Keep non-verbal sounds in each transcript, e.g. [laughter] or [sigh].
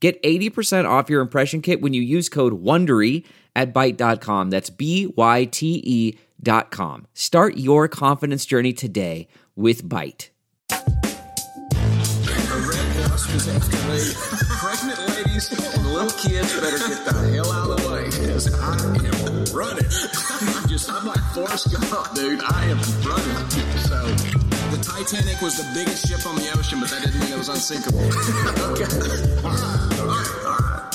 Get 80% off your impression kit when you use code WONDERY at Byte.com. That's B Y T E dot com. Start your confidence journey today with Byte. Pregnant ladies and little kids better get the hell out of the way because I am running. [laughs] I'm just, I'm like Forrest Gump, dude. I am running. Titanic was the biggest ship on the ocean, but that didn't mean it was unsinkable. [laughs] okay. All right, all right, all right.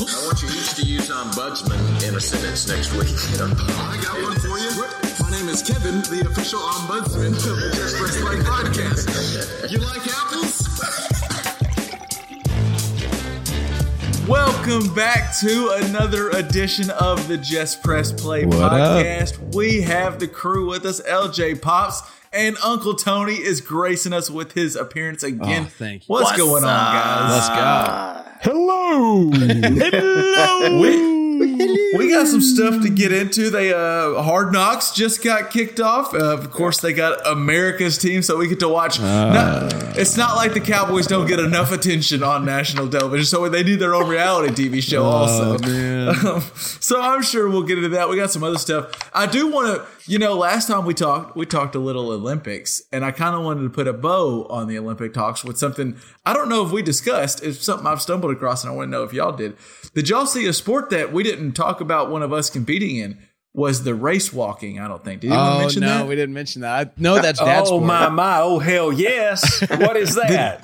I want you each to use um, ombudsman in a sentence next week. I got one for you. My name is Kevin, the official ombudsman of the Just Press Play podcast. You like apples? Welcome back to another edition of the Just Press Play What up? podcast. We have the crew with us, LJ Pops, and Uncle Tony is gracing us with his appearance oh, again. Oh, thank you. What's, going on, guys? Let's go. Hello. [laughs] Hello. We, we got some stuff to get into. They uh Hard Knocks just got kicked off. Uh, of course, they got America's team, so we get to watch. Not- it's not like the Cowboys don't get enough attention on national television, so they need their own reality TV show also. man. Um, [laughs] so I'm sure we'll get into that. We got some other stuff. I do want to, you know, last time we talked, we talked a little Olympics, and I kind of wanted to put a bow on the Olympic talks with something I don't know if we discussed. It's something I've stumbled across, and I want to know if y'all did. Did y'all see a sport that we didn't talk about one of us competing in? Was the race walking? I don't think. Did anyone Oh mention no, that? No, we didn't mention that. I, no, that's [laughs] oh, dad's oh sport. my my! Oh hell yes! What is [laughs] that?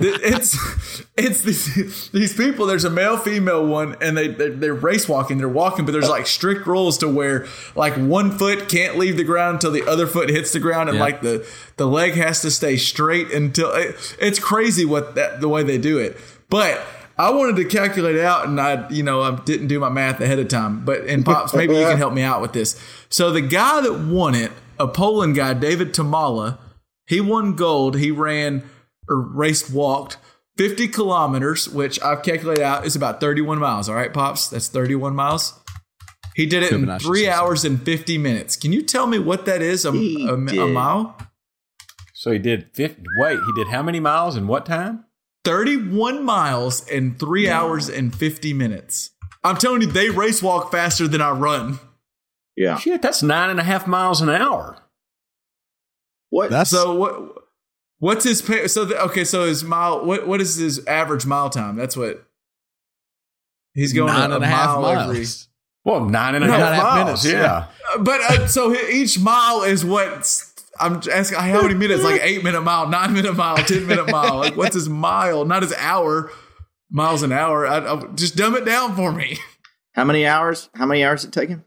it's it's these, these people. There's a male female one, and they they're, they're race walking. They're walking, but there's like strict rules to where like one foot can't leave the ground until the other foot hits the ground, and Yeah. like the the leg has to stay straight until it, it's crazy what that the way they do it. But I wanted to calculate it out, and I you know I didn't do my math ahead of time. But and pops, maybe you can help me out with this. So the guy that won it, a Poland guy, David Tomala, he won gold. He ran or raced walked 50 kilometers, which I've calculated out is about 31 miles. All right, Pops? That's 31 miles. He did it in three system. hours and 50 minutes. Can you tell me what that is? A, a, a mile? so he did 50, Wait, he did how many miles in what time? 31 miles in three hours and 50 minutes. I'm telling you, they race walk faster than I run. Yeah. Shit, that's nine and a half miles an hour. What? That's So what? What's his pay? So the, okay, so his mile. What what is his average mile time? That's what he's going nine a, and a half mile miles. every. Well, nine and a No, half nine and a half miles. minutes, Yeah. But uh, so each mile is what I'm asking. How many minutes? Like eight minute mile, nine minute mile, ten minute [laughs] mile. Like what's his mile? Not his hour. Miles an hour. I, I, just dumb it down for me. How many hours? How many hours it taken?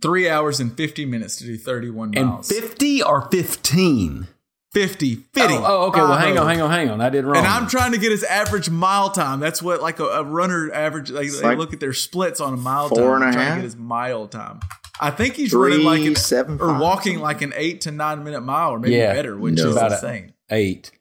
Three hours and fifty minutes to do thirty-one And miles. 50 or 15? 50, 50. Oh, oh, okay. Well, hang on, hang on, hang on. I did wrong. And I'm trying to get his average mile time. That's what like a, a runner average. Like, they look at their splits on a mile four time. and a I'm trying half? to get his mile time. I think he's Three, running like an, seven, or walking something. like an eight to nine minute mile, or maybe Yeah. better, which No. is About insane. eight.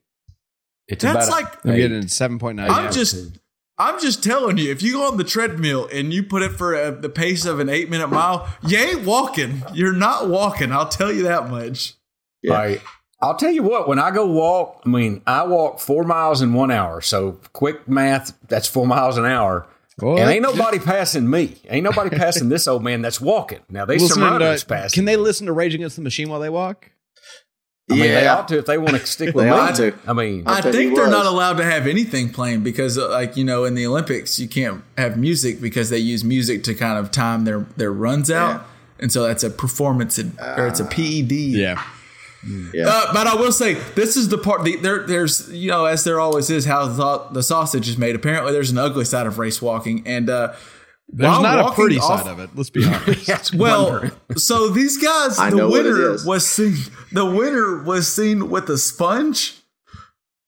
It's That's about like- I'm eight. getting seven point nine. I'm just, I'm just telling you, if you go on the treadmill and you put it for uh the pace of an eight minute mile, you ain't walking. You're not walking. I'll tell you that much. Yeah. Like, I'll tell you what, when I go walk, I mean, I walk four miles in one hour. So quick math, that's four miles an hour. What? And ain't nobody passing me. Ain't nobody passing this old man that's walking. Now they Listening surround to- us passing. Can they listen to Rage Against the Machine while they walk? I mean, they ought to if they want to [laughs] stick with They me. ought to. I mean, I bet think they're was. not allowed to have anything playing because, uh, like you know, in the Olympics, you can't have music because they use music to kind of time their their runs out, and so that's a performance in, or it's a PED. Yeah. Yeah. Uh, but I will say this is the part. The, there, there's you know, as there always is, how the, the sausage is made. Apparently, there's an ugly side of race walking, and uh, There's not a pretty off- side of it. Let's be honest. [laughs] that's Well, wondering. [laughs] so these guys, I the know what it winner was seen. The winner was seen with a sponge.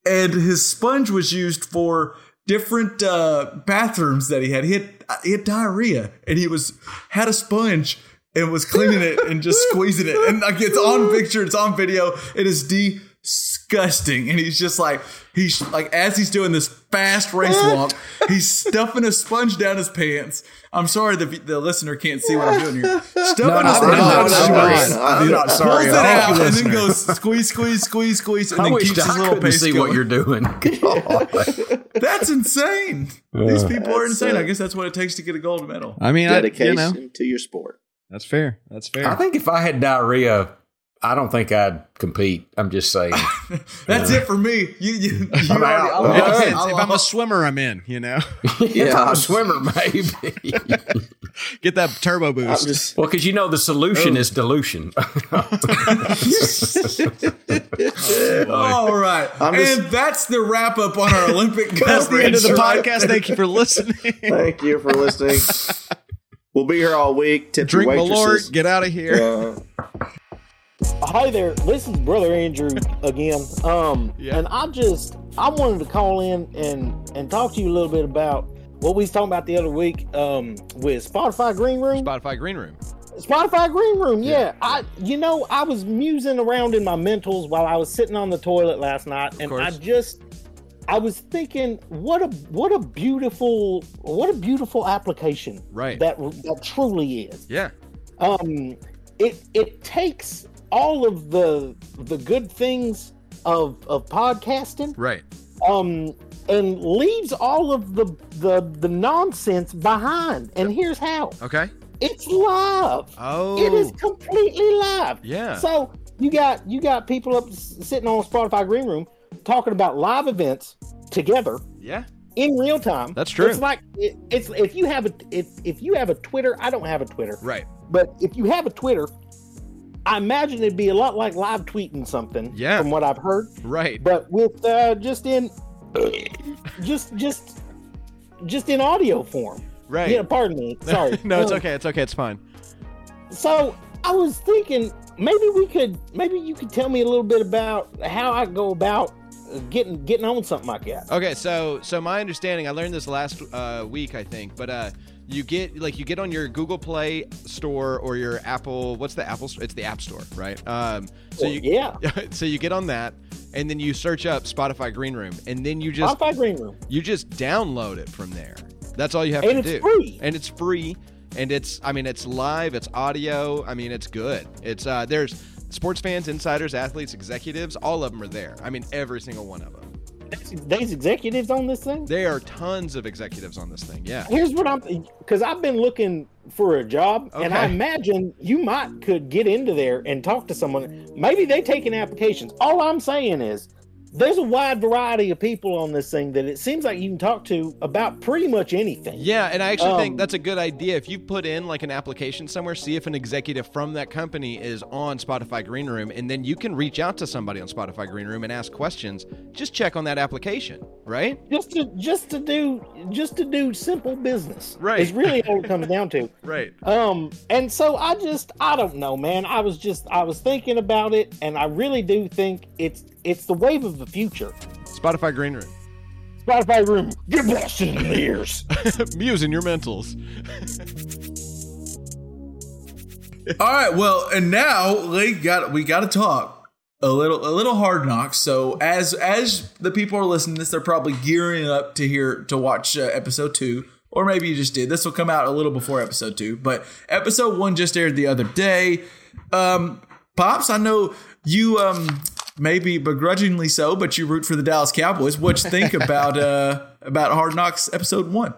and his sponge was used for different uh, bathrooms that he had. He had he had diarrhea, and he was had a sponge and was cleaning it and just squeezing it, and like it's on picture, it's on video. It is disgusting, and he's just like he's like as he's doing this fast race walk, he's stuffing a sponge down his pants. I'm sorry the the listener can't see what I'm doing here. Stuffing No, a no, sponge I'm down not his sorry. pants I'm not sorry. pulls it out you, and then goes squeeze, squeeze, squeeze, squeeze, and I then wish keeps his little pace see going. what you're doing. [laughs] That's insane. These people are insane. I guess that's what it takes to get a gold medal. I mean, I, Dedication you know, to your sport. That's fair. That's fair. I think if I had diarrhea, I don't think I'd compete. I'm just saying. [laughs] That's it for me. You, you, you [laughs] I'm already- out. I'll- it depends. I'll- if I'm a swimmer, I'm in. You know, [laughs] if I'm a swimmer, maybe. get that turbo boost. just well, because you know the solution oh. is dilution. All right. I'm just- and that's the wrap up on our Olympic That's the end of the right podcast. Thank you for listening. thank you for listening. We'll be here all week. Tip Drink your Malort. Get out of here. Uh, Hi there, this is Brother Andrew again. Um, Yeah. and I just I wanted to call in and and talk to you a little bit about what we was talking about the other week um, with Spotify Green Room. Spotify Green Room. Spotify Green Room, yeah. I you know I was musing around in my mentals while I was sitting on the toilet last night, and I just I was thinking, what a what a beautiful what a beautiful application, Right. That that truly is Yeah. um it it takes all of the the good things of of podcasting Right. um and leaves all of the the the nonsense behind and here's how Okay. it's live Oh. it is completely live Yeah. so you got you got people up sitting on spotify green room talking about live events together Yeah. in real time That's true. it's like it, it's if you have a if if you have a twitter i don't have a twitter Right. but if you have a Twitter, I imagine it'd be a lot like live tweeting something. Yeah. From what I've heard, Right. but with uh, just in, just just just in audio form. Right. Yeah. Pardon me. Sorry. [laughs] no, it's Um, okay. It's okay. It's fine. So I was thinking maybe we could maybe you could tell me a little bit about how I go about uh, getting getting on something like that. Okay, so so my understanding, I learned this last uh, week, I think, but uh, you get like you get on your Google Play store or your Apple. What's the Apple? Store? It's the App Store, right? Um, so Well, you yeah. [laughs] so you get on that, and then you search up Spotify Green Room, and then you just Spotify Green Room. you just download it from there. That's all you have And to it's do. free. And it's free. And it's I mean it's live, it's audio. I mean it's good. It's uh there's sports fans, insiders, athletes, executives, all of them are there. I mean every single one of them. There's executives on this thing. There are tons of executives on this thing. Yeah. Here's what I'm because I've been looking for a job, and I imagine you might could get into there and talk to someone. Maybe they taking applications. All I'm saying is there's a wide variety of people on this thing that it seems like you can talk to about pretty much anything. Yeah, and I actually think Um, that's a good idea. If you put in like an application somewhere, see if an executive from that company is on Spotify Green Room, and then you can reach out to somebody on Spotify Green Room and ask questions. Just check on that application, right? Just to just to do just to do simple business. Right. Is really all it comes down to. [laughs] Right. Um, and so I just I don't know, man. I was just I was thinking about it, and I really do think it's it's the wave of the future. Spotify Green Room. Spotify room, get blasted in the ears. [laughs] Muse in your mentals. [laughs] All right, well, and now we got we got to talk a little a little hard knocks. So as as the people are listening to this, they're probably gearing up to hear to watch uh, episode two, or maybe you just did. This will come out a little before episode two, but episode one just aired the other day. Um, pops, I know you um maybe begrudgingly so, but you root for the Dallas Cowboys. What you think about [laughs] uh about Hard Knocks episode one?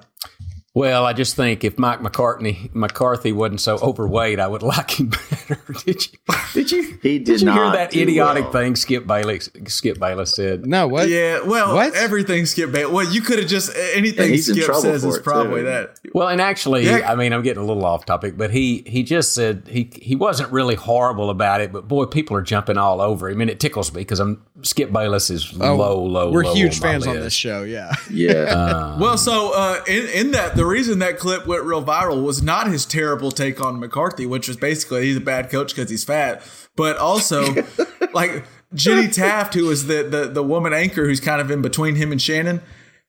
Well, I just think if Mike McCartney McCarthy wasn't so overweight, I would [laughs] like him better. [laughs] did you? Did you? He did you hear that idiotic well. thing Skip Bayless Skip Bayless said? No, what? Yeah, well, What? everything Skip Bayless. Well, you could have just anything He's Skip says is probably too. that. Well, and actually, Yeah. I mean, I'm getting a little off topic, but he he just said he he wasn't really horrible about it, but boy, people are jumping all over him, I and it tickles me because I'm Skip Bayless is low, low. Oh, We're low huge on my fans on this show. Yeah. Yeah. [laughs] Well, so uh, in in that the reason that clip went real viral was not his terrible take on McCarthy, which was basically he's a bad coach because he's fat, but also [laughs] like Jenny Taft, who was the, the the woman anchor who's kind of in between him and Shannon,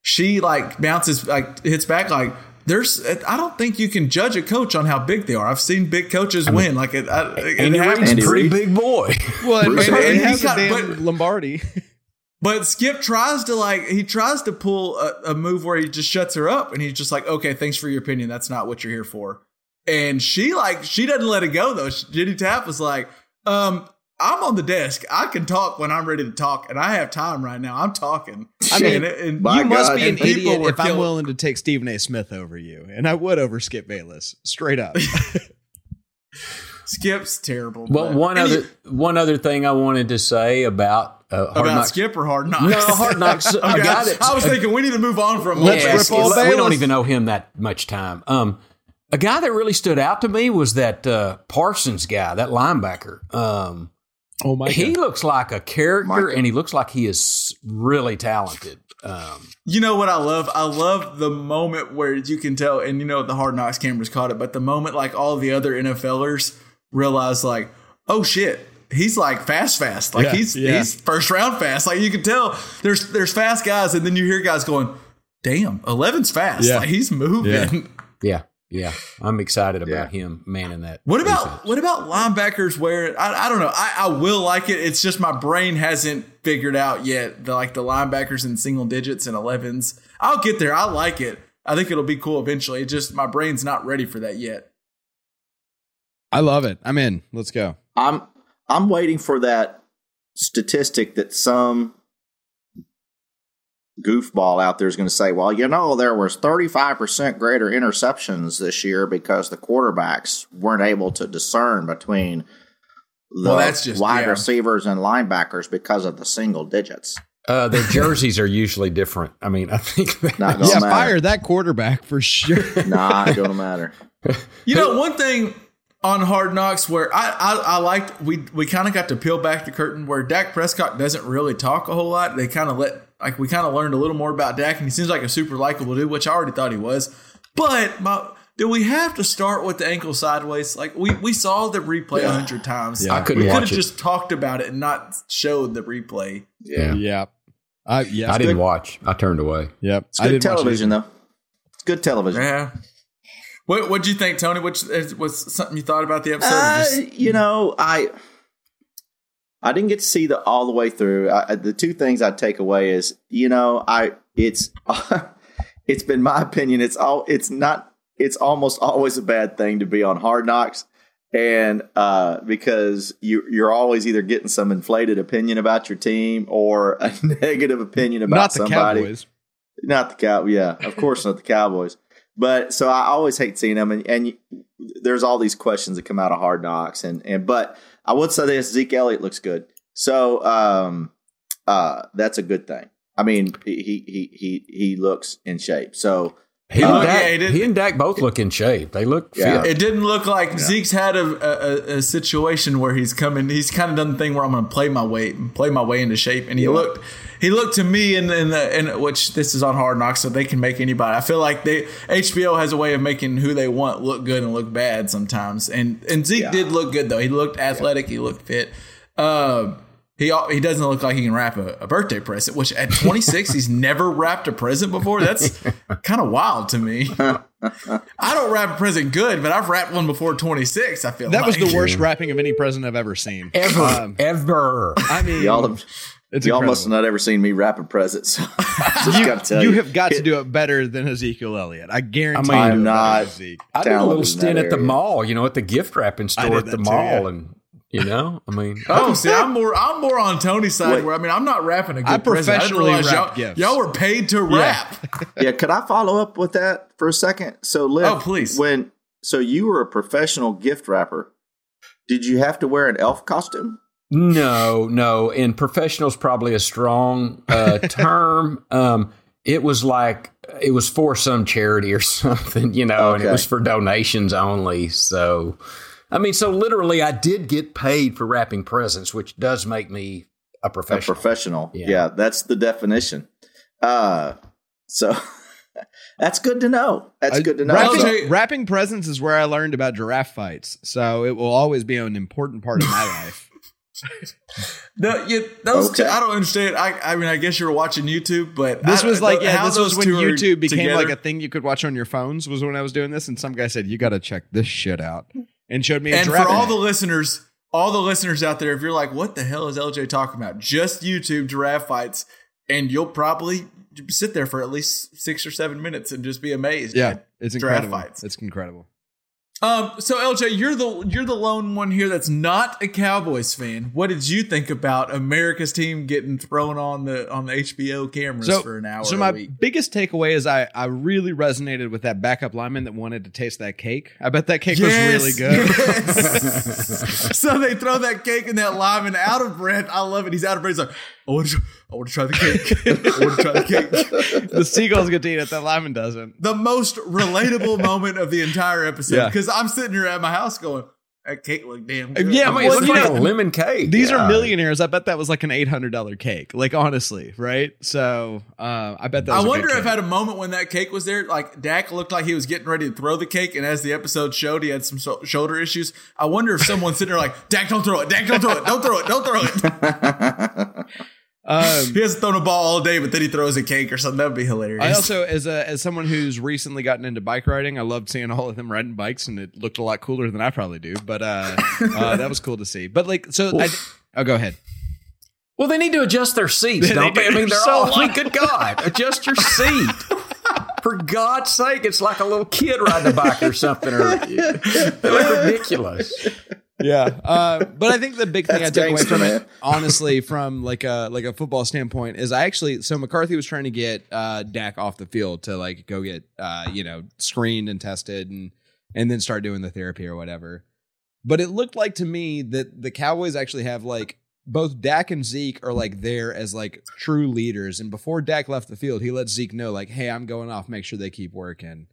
she like bounces like hits back like there's I don't think you can judge a coach on how big they are. I've seen big coaches win. Like it, I, it Andy happens. A Andy pretty Reid. big boy. Well, and, And- and and he he has got- but- Lombardi. But Skip tries to like he tries to pull a, a move where he just shuts her up and he's just like, okay, thanks for your opinion. That's not what you're here for. And she like she doesn't let it go though. She- Jenny Taft was like, um, I'm on the desk. I can talk when I'm ready to talk, and I have time right now. I'm talking. I mean, and, and My you must God. be an And people idiot were if I'm willing to take Stephen A. Smith over you, and I would over Skip Bayless, straight up. [laughs] [laughs] Skip's terrible. Well, but- one and he- other one other thing I wanted to say about uh, Hard about Knocks. Skip or Hard Knocks. No, Hard Knocks. [laughs] Okay, guy I, that's- I was thinking we need to move on from. Let's Yes, rip all we don't even know him that much time. Um, a guy that really stood out to me was that uh, Parsons guy, that linebacker. Um, oh my he looks like a character, Micah. and he looks like he is really talented. Um, You know what I love? I love the moment where you can tell, and you know the Hard Knocks cameras caught it, but the moment like all the other NFLers realize like, oh shit, he's like fast, fast, like Yeah, he's yeah. he's first round fast. Like you can tell there's there's fast guys, and then you hear guys going, damn, 11's fast, Yeah. like he's moving. Yeah. [laughs] yeah, yeah, I'm excited about Yeah. him manning that. What about defense. what about linebackers where I, I don't know I, I will like it it's just my brain hasn't figured out yet the like the linebackers in single digits and 11s I'll get there I like it I think it'll be cool eventually it just my brain's not ready for that yet I love it. I'm in. Let's go. I'm I'm waiting for that statistic that some goofball out there is going to say, well, you know, there was 35% greater interceptions this year because the quarterbacks weren't able to discern between the Well, that's just- wide yeah. receivers and linebackers because of the single digits. Uh, their jerseys are usually different. I mean, I think [laughs] that yeah, matter. fire that quarterback for sure. Nah, it don't matter. [laughs] you know one thing on Hard Knocks where I I, I liked we we kind of got to peel back the curtain where Dak Prescott doesn't really talk a whole lot they kind of let like we kind of learned a little more about Dak and he seems like a super likable dude which I already thought he was but my do we have to start with the ankle sideways? Like we, we saw the replay a hundred times. Yeah. I couldn't we could have just talked about it and not showed the replay. Yeah. yeah. Uh, yes. I didn't watch. I turned away. Yep. It's good didn't watch it television, though. It's good television. Yeah. What what'd you think, Tony? Which was something you thought about the episode? Uh, just- you know, I I didn't get to see the all the way through. I, I- the two things I take away is, you know, I it's [laughs] it's been my opinion. It's all it's not. It's almost always a bad thing to be on Hard Knocks, and uh, because you you're always either getting some inflated opinion about your team or a [laughs] negative opinion about Not the somebody. Cowboys. Not the cow. Yeah, of course not the Cowboys. But so I always hate seeing them, and, and you, there's all these questions that come out of Hard Knocks, and and but I would say this: Zeke Elliott looks good, so um, uh, that's a good thing. I mean, he he he he looks in shape. So He, Oh, and yeah, Dak, he he and Dak both look in shape. They look Yeah. fit. It didn't look like Zeke's had a, a, a situation where he's coming. He's kind of done the thing where I'm going to play my weight and play my way into shape. And he looked, he looked to me in, in the in which this is on Hard Knocks, so they can make anybody. I feel like they HBO has a way of making who they want look good and look bad sometimes. And and Zeke did look good though. He looked athletic. He looked fit. Um, he he doesn't look like he can wrap a, a birthday present. Which at 26, he's never wrapped a present before. That's [laughs] kind of wild to me. I don't wrap a present good, but I've wrapped one before 26. I feel That was the worst wrapping of any present I've ever seen. ever, Um, ever. I mean, y'all have it's y'all incredible. must have not ever seen me wrapping presents. So [laughs] just you, got to tell you you, have got to do it better than Ezekiel Elliott. I guarantee I mean, you. I'm do not- than Zeke. I did a little talented in stint at the mall, you know, at the gift wrapping store at the too, mall, yeah. and you know, I mean, [laughs] Oh, [laughs] see, I'm more I'm more on Tony's side Wait. where I mean I'm not wrapping a good I present. I didn't professionally realize wrap y'all, gifts. y'all were paid to wrap. yeah, could I follow up with that for a second? So, Liv, Oh, please. When so you were a professional gift wrapper, did you have to wear an elf costume? No, no. And professional's probably a strong uh, [laughs] term. Um, it was like it was for some charity or [laughs] something, you know, and it was for donations only. So, I mean, so literally, I did get paid for wrapping presents, which does make me a A professional. professional. Yeah. Yeah. that's the definition. Uh, so [laughs] that's good to know. That's good to know. Wrapping, So- wrapping presents is where I learned about giraffe fights, so it will always be an important part of my life. No, those two, Okay. I don't understand. I, I mean, I guess you were watching YouTube, but This I- was like, yeah, this was when YouTube became like a thing you could watch on your phones. Was when I was doing this, and some guy said, "You got to check this shit out," and showed me. A And for all the listeners, all the listeners out there, if you're like, "What the hell is LJ talking about?" Just YouTube giraffe fights, and you'll probably sit there for at least six or seven minutes and just be amazed. yeah, it's incredible. fights. It's incredible. Um, so LJ, you're the you're the lone one here that's not a Cowboys fan. What did you think about America's team getting thrown on the on the HBO cameras So, for an hour so my biggest takeaway is I I really resonated with that backup lineman that wanted to taste that cake. I bet that cake was really good. yes. [laughs] so they throw that cake and that lineman out of breath. I love it. He's out of breath. He's like, I want to, I want to try the cake. I want to try the cake. [laughs] the seagulls get to eat it. That lineman doesn't. The most relatable moment of the entire episode Yeah. because I'm sitting here at my house going, that cake looked damn good. Yeah, I mean, well, it looks like know, a lemon cake. These are millionaires. I bet that was like an eight hundred dollar cake. Like honestly, right? So uh, I bet that. I Was a wonder if cake. at a moment when that cake was there, like Dak looked like he was getting ready to throw the cake, and as the episode showed, he had some so- shoulder issues. I wonder if someone's sitting there like, Dak, don't throw it, Dak, don't throw it, don't throw it, don't throw it. [laughs] Um, [laughs] He hasn't thrown a ball all day, but then he throws a cake or something. That'd be hilarious. I also, as a as someone who's recently gotten into bike riding, I loved seeing all of them riding bikes, and it looked a lot cooler than I probably do. But uh, uh, [laughs] that was cool to see. But like, so I, oh, go ahead. Well, they need to adjust their seats, [laughs] They don't they? I mean, they're So all. Loud. good God, adjust your seat. For God's sake, it's like a little kid riding a bike or something. Or they look ridiculous. Yeah, uh, but I think the big thing I took away from it, [laughs] honestly, from like a like a football standpoint, is I actually so McCarthy was trying to get uh, Dak off the field to like go get uh, you know screened and tested and and then start doing the therapy or whatever. But it looked like to me that the Cowboys actually have like both Dak and Zeke are like there as like true leaders. And before Dak left the field, he let Zeke know like, "Hey, I'm going off. Make sure they keep working."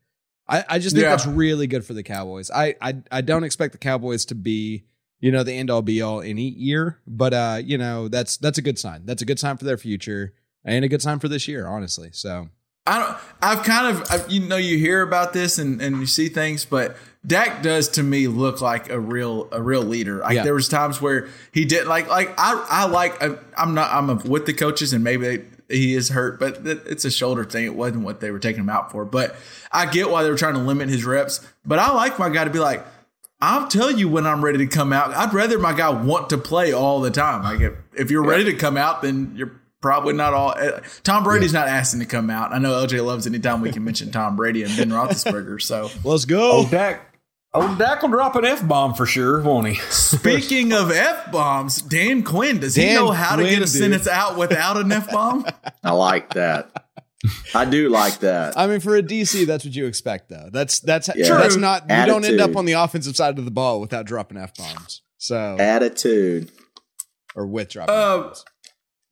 I, I just think Yeah. that's really good for the Cowboys. I, I I don't expect the Cowboys to be you know the end all be all any year, but uh you know that's that's a good sign. That's a good sign for their future and a good sign for this year, honestly. So I don't. I've kind of, I, you know, you hear about this and, and you see things, but Dak does to me look like a real a real leader. Like Yeah. there was times where he did like like I I like I'm not I'm with the coaches and maybe they, he is hurt, but it's a shoulder thing. It wasn't what they were taking him out for. But I get why they were trying to limit his reps. But I like my guy to be like. I'll tell you when I'm ready to come out. I'd rather my guy want to play all the time. Like if, if you're ready to come out, then you're probably not all. Uh, Tom Brady's not asking to come out. I know LJ loves anytime we can mention Tom Brady and Ben [laughs] Roethlisberger. So let's go. Oh, Dak. Oh, Dak will drop an F bomb for sure, won't he? [laughs] speaking of f bombs, Dan Quinn does he know how to get a dude. sentence out without an f bomb? [laughs] I like that. I do like that. I mean, for a DC, that's what you expect, though. That's that's Yeah. that's True. not. You don't end up on the offensive side of the ball without dropping f bombs. So Attitude. or with dropping. Uh, F-bombs.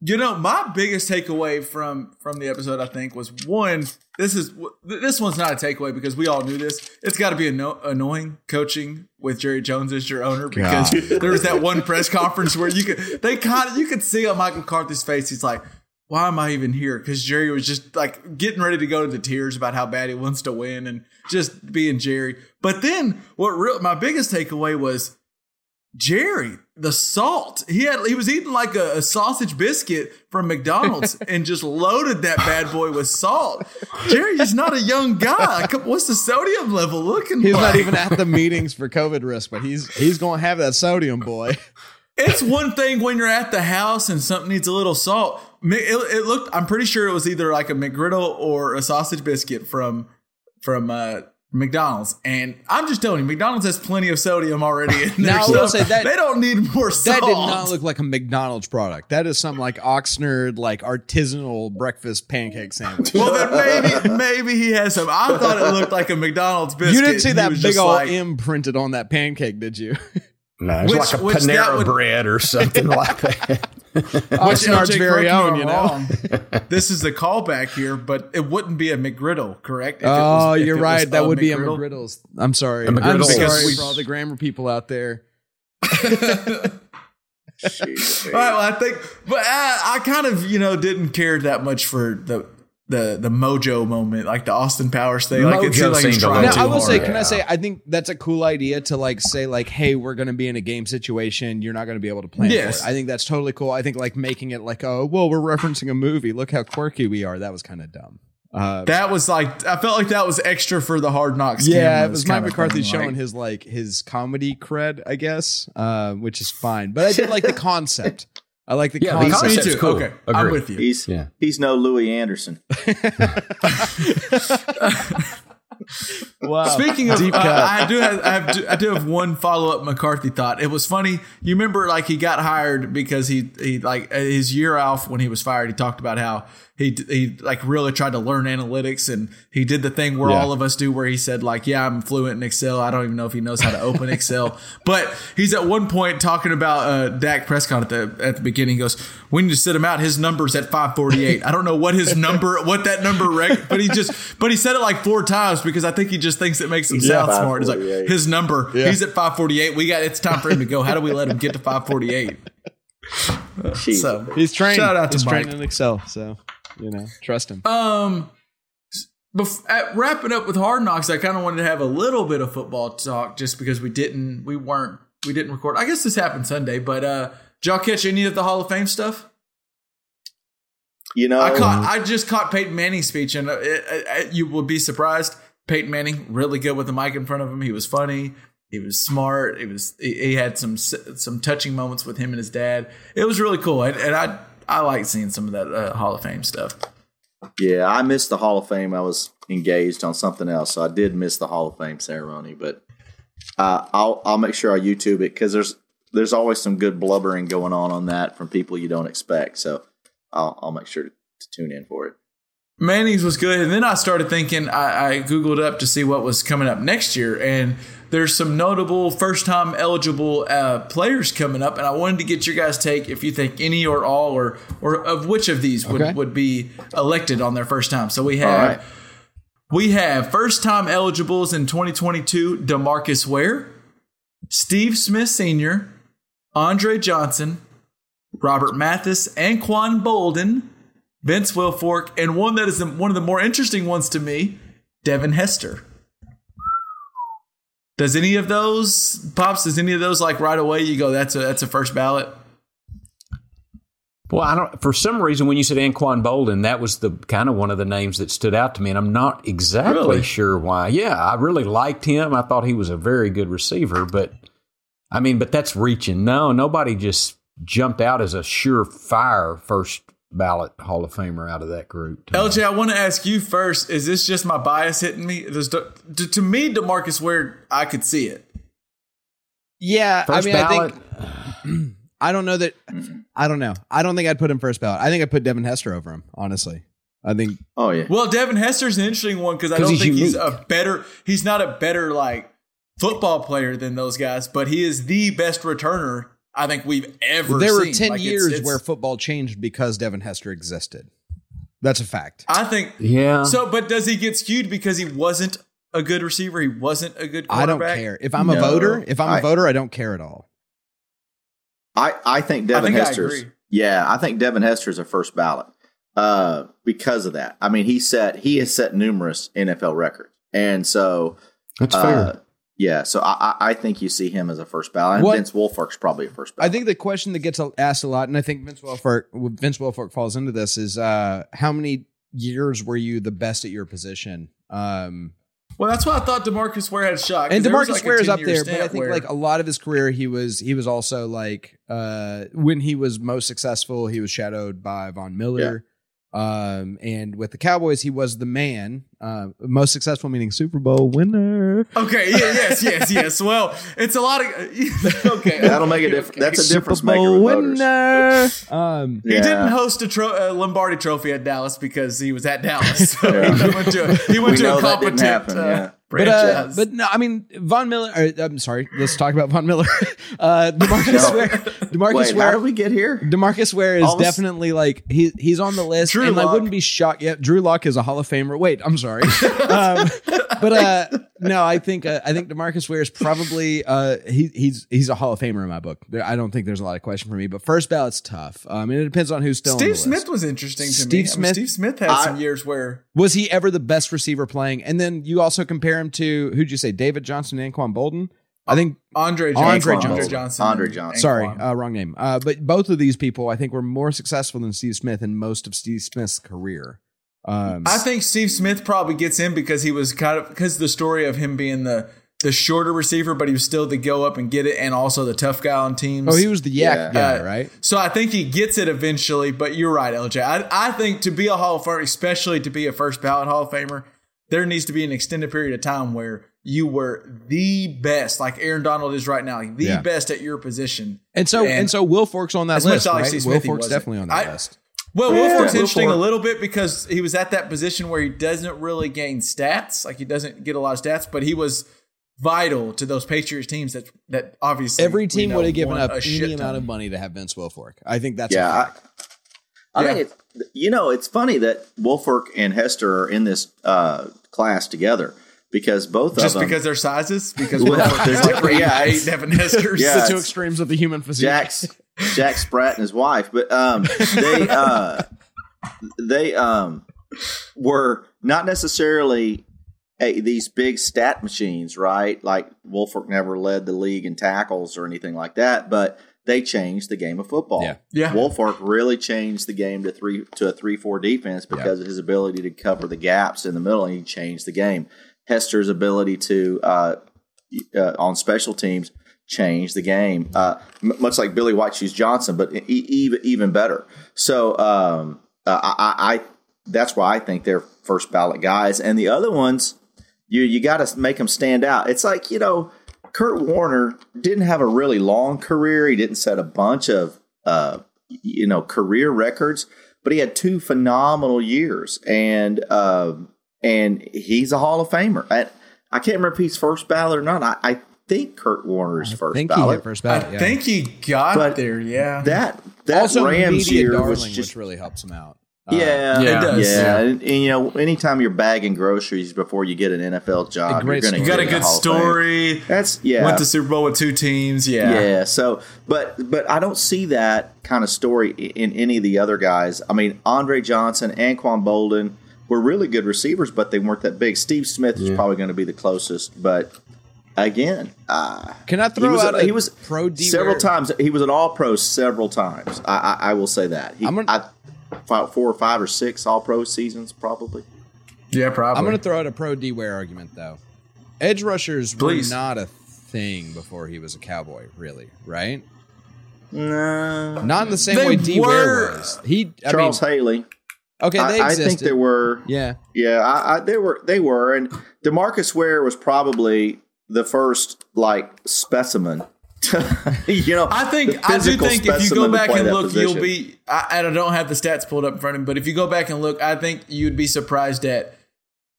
You know, my biggest takeaway from from the episode, I think, was one. This is this one's not a takeaway because we all knew this. It's got to be anno- annoying coaching with Jerry Jones as your owner because [laughs] there was that one press conference where you could they kind of you could see on Mike McCarthy's face. He's like, "Why am I even here?" Because Jerry was just like getting ready to go to the tears about how bad he wants to win and just being Jerry. But then what real my biggest takeaway was Jerry, the salt. He had he was eating like a, a sausage biscuit from McDonald's [laughs] and just loaded that bad boy with salt. Jerry, Jerry's not a young guy. What's the sodium level looking He's like? not even at the meetings for COVID risk, but he's he's going to have that sodium, boy. It's one thing when you're at the house and something needs a little salt. It, it looked. I'm pretty sure it was either like a McGriddle or a sausage biscuit from from uh, McDonald's. And I'm just telling you, McDonald's has plenty of sodium already in there. Now, I will so say that- they don't need more salt. That did not look like a McDonald's product. That is some like Oxnard like artisanal breakfast pancake sandwich. Well, then maybe maybe he has some. I thought it looked like a McDonald's biscuit. you didn't see that big old like- M printed on that pancake, did you? No, it's Which- like a Panera would- bread or something [laughs] like that. Oxnard's LJ, very correct me own, you know. [laughs] this is a callback here, but it wouldn't be a McGriddle, correct? If it Oh, was- you're it was right. That a would be a McGriddles. I'm sorry. I'm sorry Because- for all the grammar people out there. Jeez. [laughs] All right, well, I think, but I, I kind of, you know, didn't care that much for the the the mojo moment, like the Austin Powers thing. Like it Mojo seemed like he's trying little too Now, I will hard. say, can I say, I think that's a cool idea to like say, like, hey, we're going to be in a game situation. You're not going to be able to plan Yes. for it. I think that's totally cool. I think like making it like, oh, well, we're referencing a movie. Look how quirky we are. That was kind of dumb. Uh, that was like I felt like that was extra for the Hard Knocks. yeah, it was Mike McCarthy thing, showing like- his like his comedy cred, I guess, uh, which is fine. But I did like the concept. I like the Yeah, the concept. Me concept's too. cool. Okay, I'm Agree. with you. He's Yeah. he's no Louis Anderson. [laughs] [laughs] wow. Speaking of, Deep uh. I do have I, have I do have one follow up McCarthy thought. It was funny. You remember like he got hired because he he like his year off when he was fired. He talked about how he he like really tried to learn analytics and he did the thing where Yeah. all of us do where he said like yeah I'm fluent in Excel. I don't even know if he knows how to open Excel, [laughs] but he's at one point talking about uh, Dak Prescott at the at the beginning. He goes we need to sit him out. His number's at 548. I don't know what his number what that number rec- but he just but he said it like four times because I think he just thinks it makes him Yeah, sound smart. He's like his number. He's at 548. We got it's time for him to go. How do we let him get to 548? [laughs] Jeez. So He's trained. Shout out to He's Mike. trained in Excel, so you know, trust him. Um, bef- at wrapping up with Hard Knocks, I kind of wanted to have a little bit of football talk just because we didn't, we weren't, we didn't record. I guess this happened Sunday, but uh, did y'all catch any of the Hall of Fame stuff? you know, I caught, I just caught Peyton Manning's speech, and uh, it, it, you would be surprised. Peyton Manning really good with the mic in front of him. He was funny. He was smart. He was he, he had some some touching moments with him and his dad. It was really cool, and, and I I like seeing some of that uh, Hall of Fame stuff. Yeah, I missed the Hall of Fame. I was engaged on something else, so I did miss the Hall of Fame ceremony. But uh, I'll I'll make sure I YouTube it because there's there's always some good blubbering going on on that from people you don't expect. So I'll I'll make sure to, to tune in for it. Manning's was good, and then I started thinking. I, I googled up to see what was coming up next year, and there's some notable first-time eligible uh, players coming up, and I wanted to get your guys' take if you think any or all or or of which of these would, Okay. would be elected on their first time. So we have right. we have first-time eligibles in 2022: Demarcus Ware, Steve Smith Sr., Andre Johnson, Robert Mathis, Anquan Boldin. Vince Wilfork, and one that is the, one of the more interesting ones to me, Devin Hester. Does any of those pops? Does any of those like right away? You go, that's a that's a first ballot. Well, I don't. For some reason, when you said Anquan Boldin, that was the kind of one of the names that stood out to me, and I'm not exactly Really? sure why. Yeah, I really liked him. I thought he was a very good receiver, but I mean, but that's reaching. No, nobody just jumped out as a surefire first ballot Hall of Famer out of that group. to me. LJ, I want to ask you first. Is this just my bias hitting me? Does, to, to me, Demarcus Ware, I could see it. Yeah, First I mean, ballot. I think [sighs] I don't know that. I don't know. I don't think I'd put him first ballot. I think I'd put Devin Hester over him. Honestly, I think Oh yeah, Well, Devin Hester's an interesting one because I don't he's think he's a better. He's not a better like football player than those guys, but he is the best returner I think we've ever. there were ten Like, years it's- where football changed because Devin Hester existed. That's a fact. I think yeah. So, but does he get skewed because he wasn't a good receiver? He wasn't a good I don't care if I'm a voter. If I'm a I- voter, I don't care at all. I I think Devin think I Hester's. agree. Yeah, I think Devin Hester's a first ballot uh, because of that. I mean, he set he has set numerous NFL records, and so that's uh, fair. Yeah, so I, I I think you see him as a first ballot. And What- Vince Wilfork's probably a first I think the question that gets asked a lot, and I think Vince Wilfork, Vince Wilfork falls into this, is uh, how many years were you the best at your position? Um, Well, that's why I thought Demarcus Ware had a shot. 'cause and Demarcus like, Ware is up there, but I think where- like a lot of his career, he was he was also like uh, when he was most successful, he was shadowed by Von Miller. Um, and with the Cowboys, he was the man, uh, most successful, meaning Super Bowl winner. Okay. Yeah, yes. Yes. [laughs] Yes. Well, it's a lot of. [laughs] okay. [laughs] That'll make a difference. That's a difference maker with voters. winner. Um, He didn't host a tro- uh, Lombardi Trophy at Dallas because he was at Dallas. So Yeah. he went to a, he went We to a competent. happen. uh, yeah. But uh, but no, I mean Von Miller. Or, I'm sorry. Let's talk about Von Miller. [laughs] uh, [laughs] Demarcus Ware. Demarcus Wait, how did we get here? Demarcus Ware is All of a s- definitely like he he's on the list, Drew and I wouldn't be shocked. Yeah, Drew Lock is a Hall of Famer. Wait, I'm sorry, [laughs] um, but uh, no, I think uh, I think Demarcus Ware is probably uh, he he's he's a Hall of Famer in my book. There- I don't think there's a lot of question for me, but first ballot's tough. Um, and it depends on who's still on the Steve. Smith was interesting to Steve me. I mean, Smith- Steve Smith had some years where Was he ever the best receiver playing? And then you also compare him to who'd you say, David Johnson and Anquan Boldin? I think Andre Andre Johnson, Johnson. Johnson, Andre Johnson. Sorry, uh, wrong name. Uh, but both of these people, I think, were more successful than Steve Smith in most of Steve Smith's career. Um, I think Steve Smith probably gets in because he was kind of because the story of him being the the shorter receiver, but he was still the go up and get it, and also the tough guy on teams. oh, he was the yak Yeah. guy, Uh, right? So I think he gets it eventually. But you're right, LJ. I, I think to be a Hall of Famer, especially to be a first ballot Hall of Famer, there needs to be an extended period of time where you were the best, like Aaron Donald is right now, like the Yeah. best at your position. And so, and, and so, Wilfork's on that as list, as right? Will Smith, Fork's wasn't. definitely on that I- list. Well, Yeah, Wilfork's Will interesting Fork. a little bit because he was at that position where he doesn't really gain stats. Like he doesn't get a lot of stats, but he was vital to those Patriots teams that that obviously Every team know would have given up any amount of money to have Vince Wilfork. I think that's Yeah, a I, Yeah. think it's you know it's funny that Wilfork and Hester are in this uh, class together because both just of them just because their sizes because Well, Wilfork is there's- like yeah, eight Devin Hester's. Yeah, the two extremes of the human physique. Jack's Jack Spratt and his wife, but um, they uh, they um, were not necessarily a, these big stat machines, right? Like Wilfork never led the league in tackles or anything like that, but they changed the game of football. Yeah. Yeah. Wilfork really changed the game to three to a three four defense because of his ability to cover the gaps in the middle, and he changed the game. Hester's ability to uh, uh, on special teams change the game, uh, m- much like Billy White Shoes Johnson, but e- even even better. So um, uh, I, I, I that's why I think they're first ballot guys, and the other ones you you got to make them stand out. It's like you know, Kurt Warner didn't have a really long career. He didn't set a bunch of uh, you know career records, but he had two phenomenal years, and uh, and he's a Hall of Famer. I, I can't remember if he's first ballot or not. I, I think Kurt Warner's I first think he ballot. hit first I ballot. yeah. think he got But there. Yeah, That that also Rams year darling, was just which really helps him out. Uh, yeah, Yeah. It does. yeah. And, and, you know, anytime you're bagging groceries before you get an NFL job, great you're gonna you to got a good story. That's yeah. Went to Super Bowl with two teams. Yeah, Yeah. So, but but I don't see that kind of story in any of the other guys. I mean, Andre Johnson, Anquan Boldin were really good receivers, but they weren't that big. Steve Smith is probably going to be the closest, but again, uh, Can I throw was out a, a he was pro D several times. He was an All Pro several times. I, I, I will say that. He, I'm gonna- I, about four or five or six All Pro seasons, probably. yeah, probably. I'm going to throw out a pro D Ware argument though. Edge rushers Please. were not a thing before he was a cowboy, really, right? No, Not in the same They way D Ware were. was. He, I Charles mean, Haley. okay, they I, I think there were. yeah, Yeah, I, I, they were. They were, and Demarcus Ware was probably the first like specimen. [laughs] you know, I think I do think if you go back and that look, you'll be. I, I don't have the stats pulled up in front of me, but if you go back and look, I think you'd be surprised at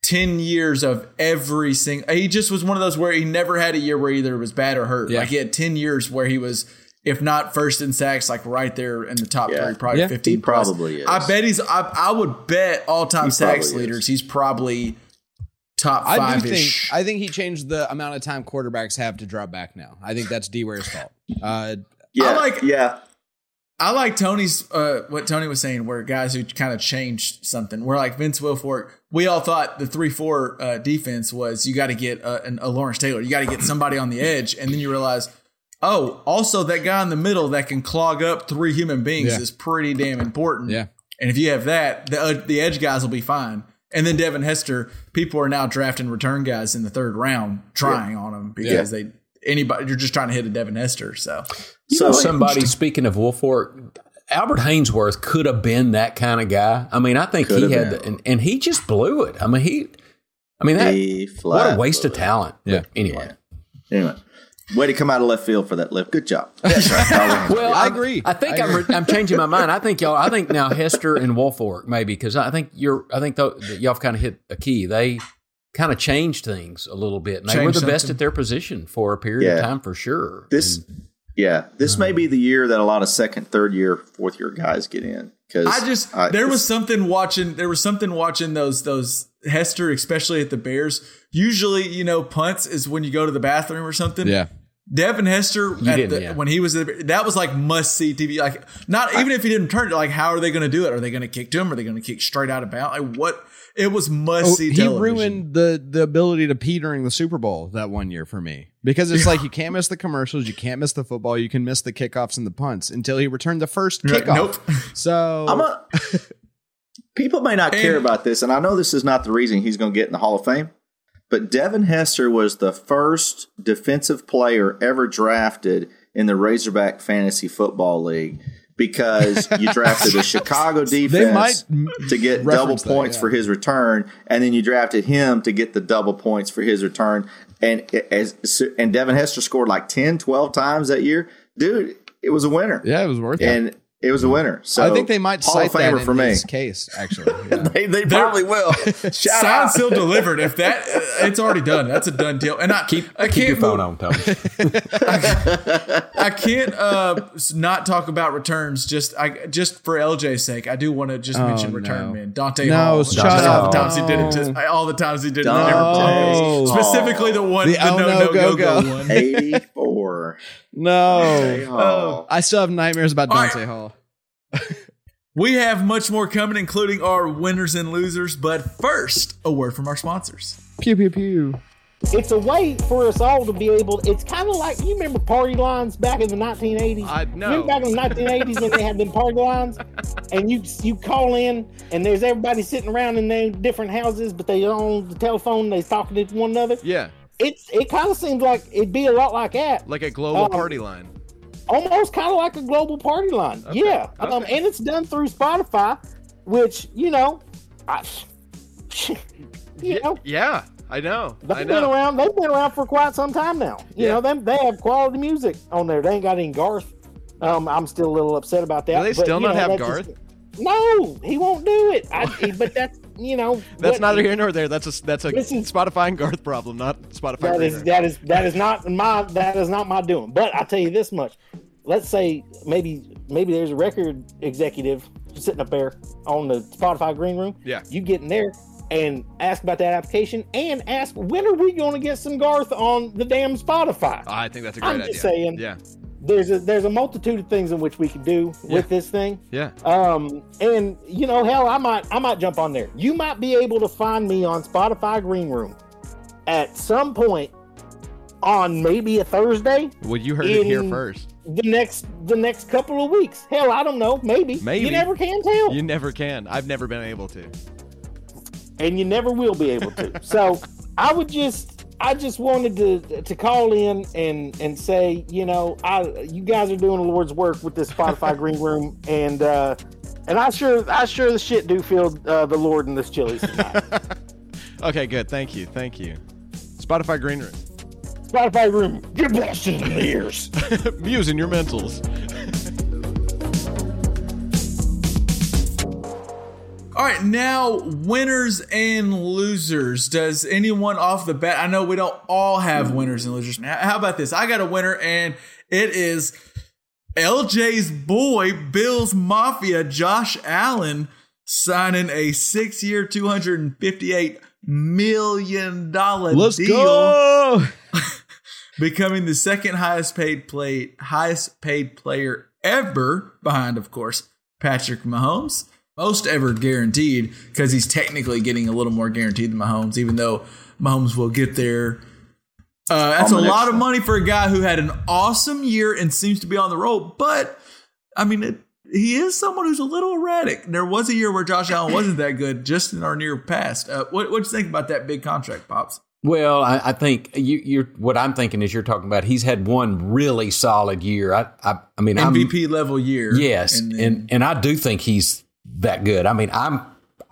ten years of every single. He just was one of those where he never had a year where either it was bad or hurt. Yeah. Like he had ten years where he was, if not first in sacks, like right there in the top Yeah. three, probably Yeah. fifteen. He plus. probably is. I bet he's. I, I would bet all time He sacks probably is. leaders. He's probably top I five do think ish. I think he changed the amount of time quarterbacks have to drop back now. I think that's D Ware's fault. Uh, yeah, I like- yeah, I like Tony's uh, what Tony was saying, where guys who kind of changed something. Where like Vince Wilfork, we all thought the three four uh, defense was you got to get a, an- a Lawrence Taylor, you got to get somebody on the edge, and then you realize, oh, also that guy in the middle that can clog up three human beings Yeah. is pretty damn important. Yeah. and if you have that, the uh, the edge guys will be fine. And then Devin Hester, people are now drafting return guys in the third round, trying on them because they anybody you're just trying to hit a Devin Hester. So You So- know, somebody speaking of Wilfork, Albert Haynesworth could have been that kind of guy. I mean, I think Could he had, the, and, and he just blew it. I mean, he, I mean, that, what a waste of blew it. talent. But Yeah. Anyway, Anyway, way to come out of left field for that lift. Good job. [laughs] That's right. well, I agree. I think I I am I'm changing my mind. I think y'all. I think now Hester and Wilfork maybe because I think you're. I think th- that y'all have kind of hit a key. They kind of changed things a little bit. And they Changed were the best at their position for a period Yeah. of time for sure. This, And- yeah, this may be um, the year that a lot of second, third year, fourth year guys get in. Because I just there was something watching there was something watching those those Hester, especially at the Bears. Usually, you know, punts is when you go to the bathroom or something. Yeah. Devin Hester at the, yeah. when he was at the, that was like must see TV. Like not even if he didn't turn it, like how are they going to do it? Are they going to kick to him? Are they going to kick straight out of bounds? Like what? It was must Oh, see. he television. ruined the the ability to pee during the Super Bowl that one year for me because it's like you can't miss the commercials, you can't miss the football, you can miss the kickoffs and the punts until he returned the first You're kickoff. nope. So I'm a, [laughs] people may not care about this, and I know this is not the reason he's going to get in the Hall of Fame, but Devin Hester was the first defensive player ever drafted in the Razorback Fantasy Football League because you [laughs] drafted a Chicago defense might to get double reference that, points yeah. for his return, and then you drafted him to get the double points for his return. And as and Devin Hester scored like 10, 12 times that year. Dude, it was a winner. yeah, it was worth. And it was a winner. So I think they might Hall cite of Famer that for in me. his case. Actually, [laughs] yeah. They, they probably will. [laughs] Shout Sign out. still delivered. If that, [laughs] it's already done. That's a done deal. And I keep I keep can't your phone move- on, Tony. I can't uh not talk about returns just I just for LJ's sake. I do want to just Oh, mention return no. man Dante No, Hall. shut Just all the times he did it. Just all the times he did it. Dante Specifically the one The the, oh no no no go go go go. one. 84. no, Oh. I still have nightmares about All right. Dante Hall. We have much more coming, including our winners and losers. But first, a word from our sponsors. Pew pew pew. It's a way for us all to be able. It's kind of like you remember party lines back in the 1980s. I- no. Remember back in the 1980s when they had them party lines, and you you call in and there's everybody sitting around in their different houses, but they on the telephone, they talking to one another. Yeah, It's it kind of seems like it'd be a lot like that. like a global Um, party line. almost kind of like a global party line. yeah, um, and it's done through Spotify, which you know, I, [laughs] you know, Yeah, I know. They've been know. around. They've been around for quite some time now. You Yeah. know, them they have quality music on there. They ain't got any Garth. Um, I'm still a little upset about that. Do they but, still you not know, have Garth? just- no, he won't do it. I, [laughs] but that's you know That's what- neither here nor there. That's a that's a is- Spotify and Garth problem, not Spotify. That is that is that is not my that is not my doing. But I tell you this much: let's say maybe maybe there's a record executive sitting up there on the Spotify green room. Yeah. you get in there and ask about that application and ask when are we going to get some Garth on the damn Spotify. I think that's a great I'm idea. just saying. Yeah, There's a there's a multitude of things in which we can do Yeah. with this thing. yeah. Um, and you know, hell, I might I might jump on there. You might be able to find me on Spotify Green Room at some point on maybe a Thursday. Well, you heard it here first. The next the next couple of weeks. Hell, I don't know. Maybe. Maybe. You never can tell. You never can. I've never been able to. and you never will be able to. [laughs] so I would just I just wanted to to call in and and say, you know, I you guys are doing the Lord's work with this Spotify Green Room and uh and I sure I sure the shit do feel uh, the Lord in this chili tonight. [laughs] Okay, good. Thank you. Thank you. Spotify Green Room. Spotify Room, get blasted in the ears. [laughs] Muse in your mentals. All right, now winners and losers. Does anyone off the bat? I know we don't all have winners and losers. Now, How about this? I got a winner, and it is LJ's boy, Bills Mafia, Josh Allen, signing a hundred and fifty-eight million dollar Let's deal, go. [laughs] becoming the second highest paid play highest paid player ever, behind, of course, Patrick Mahomes. Most ever guaranteed because he's technically getting a little more guaranteed than Mahomes, even though Mahomes will get there. Uh, that's a lot of money for a guy who had an awesome year and seems to be on the roll. But I mean, it, he is someone who's a little erratic. There was a year where Josh Allen wasn't that good, just in our near past. Uh, what what you think about that big contract, pops? Well, I, I think you, you're. What I'm thinking is you're talking about. He's had one really solid year. I, I, I mean, I'm- MVP level year. Yes, And and, and I do think he's that good. I mean, I'm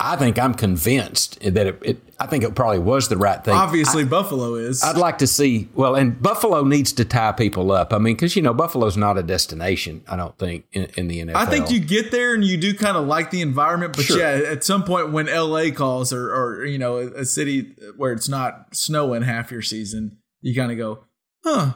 I think I'm convinced that it, it I think it probably was the right thing. Obviously, Buffalo is. I'd like to see well, and Buffalo needs to tie people up. I mean, because you know Buffalo's not a destination. I don't think in, in the NFL. I think you get there and you do kind of like the environment, but Sure. yeah, at some point when LA calls or, or you know a city where it's not snowing half your season, you kind of go, huh.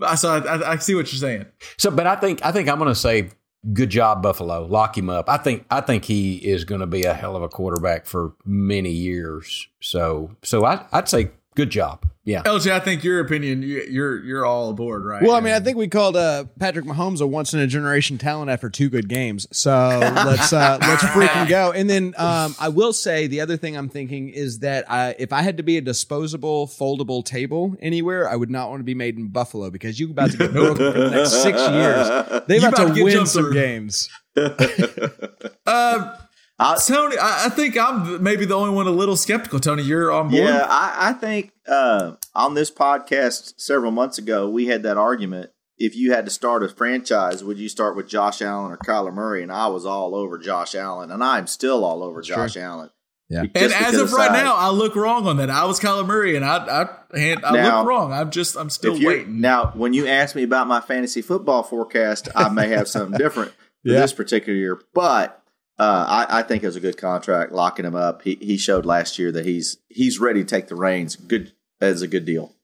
I saw. I, I see what you're saying. so. But I think I think I'm going to say good job Buffalo. Lock him up. I think I think he is going to be a hell of a quarterback for many years. So so I, I'd say good job. Yeah. LJ, I think your opinion, you- you're you're all aboard, right? Well, I mean, I think we called uh, Patrick Mahomes a once in a generation talent after two good games. So [laughs] let's uh, let's freaking go. And then um, I will say the other thing I'm thinking is that I, if I had to be a disposable, foldable table anywhere, I would not want to be made in Buffalo because you're about to get [laughs] broken for the next six years. They You about about to to win some through. games. [laughs] Uh, I- Tony, I, I think I'm maybe the only one a little skeptical. Tony, you're on board. Yeah, I, I think uh, on this podcast several months ago, we had that argument. If you had to start a franchise, would you start with Josh Allen or Kyler Murray? And I was all over Josh Allen, and I'm still all over Josh Allen. Yeah. Just And as of right size. now, I look wrong on that. I was Kyler Murray, and I I, I Now- look wrong. I'm just I'm still waiting. Now, when you ask me about my fantasy football forecast, I may have something different for [laughs] Yeah. this particular year. But uh, I, I think it was a good contract, locking him up. He he showed last year that he's he's ready to take the reins. Good as a good deal.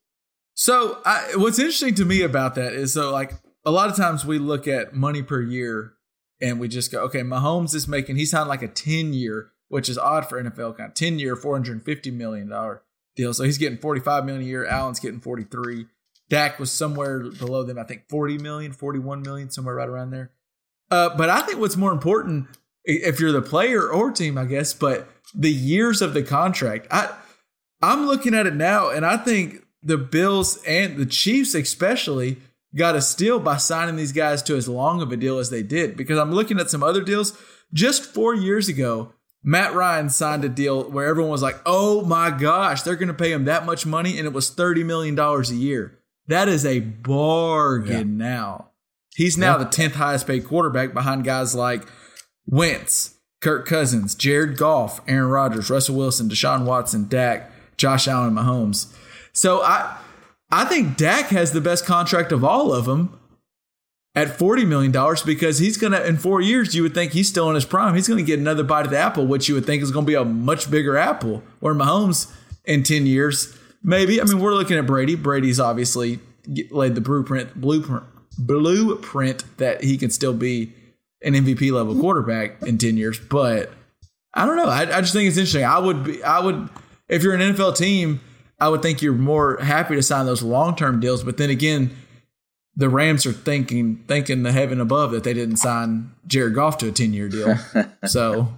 So, I, what's interesting to me about that is so like a lot of times we look at money per year and we just go, okay, Mahomes is making he signed like a ten year, which is odd for NFL kind ten year, four hundred fifty million dollar deal. So he's getting forty five million a year. Allen's getting forty three. Dak was somewhere below them, I think 40 million, 41 million, somewhere right around there. Uh, but I think what's more important, if you're the player or team, I guess, but the years of the contract. I I'm looking at it now, and I think the Bills and the Chiefs especially got a steal by signing these guys to as long of a deal as they did. Because I'm looking at some other deals. Just four years ago, Matt Ryan signed a deal where everyone was like, "Oh my gosh, they're going to pay him that much money," and it was thirty million dollars a year. That is a bargain now. He's now the tenth highest paid quarterback behind guys like Wentz, Kirk Cousins, Jared Goff, Aaron Rodgers, Russell Wilson, Deshaun Watson, Dak, Josh Allen, Mahomes. So I I think Dak has the best contract of all of them at $40 million because he's going to, in four years, you would think he's still in his prime. He's going to get another bite of the apple, which you would think is going to be a much bigger apple. Where Mahomes in 10 years, maybe. I mean, we're looking at Brady. Brady's obviously laid the blueprint, blueprint, blueprint that he can still be an MVP level quarterback in 10 years. But I don't know. I, I just think it's interesting. I would be, I would, if you're an NFL team, I would think you're more happy to sign those long term deals. But then again, the Rams are thinking, thinking the heaven above that they didn't sign Jared Goff to a 10 year deal. [laughs] so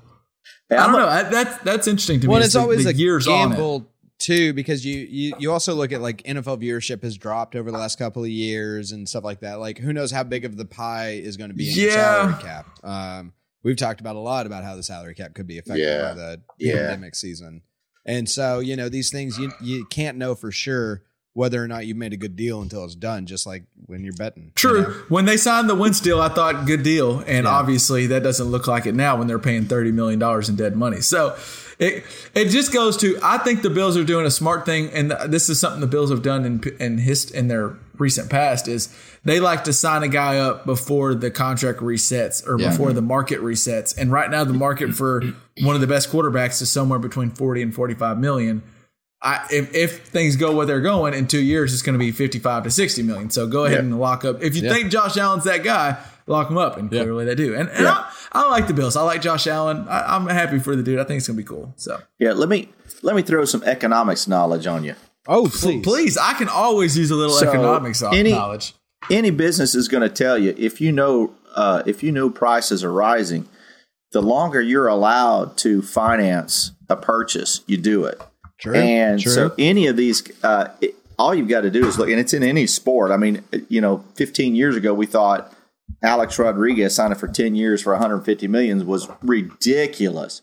I don't know. I, that's, that's interesting to me. Well, is it's the- always the a years on gamble too, because you, you you also look at like NFL viewership has dropped over the last couple of years and stuff like that. Like, who knows how big of the pie is going to be in your Yeah. salary cap? Um, we've talked about a lot about how the salary cap could be affected Yeah. by the Yeah. pandemic season, and so you know these things you you can't know for sure whether or not you made a good deal until it's done. Just like when you're betting. you True. know? When they signed the Wentz deal, I thought good deal, and obviously that doesn't look like it now when they're paying thirty million dollars in dead money. So it it just goes to I think the Bills are doing a smart thing, and this is something the Bills have done in in his in their recent past is they like to sign a guy up before the contract resets or Yeah. before the market resets. And right now the market for one of the best quarterbacks is somewhere between forty and forty five million. I, if, if things go where they're going in two years, it's going to be 55 to 60 million. So go ahead Yeah. and lock up. If you Yeah. think Josh Allen's that guy, lock him up. And Yeah. clearly they do. And, and I, I like the Bills. I like Josh Allen. I, I'm happy for the dude. I think it's going to be cool. So Yeah, let me let me throw some economics knowledge on you. Oh, please, please, I can always use a little So, economics any- knowledge. Any business is going to tell you if you know uh, if you know prices are rising, the longer you're allowed to finance a purchase, you do it. True. And True. so any of these, uh, it, all you've got to do is look, and it's in any sport. I mean, you know, 15 years ago we thought Alex Rodriguez signing for 10 years for 150 millions was ridiculous.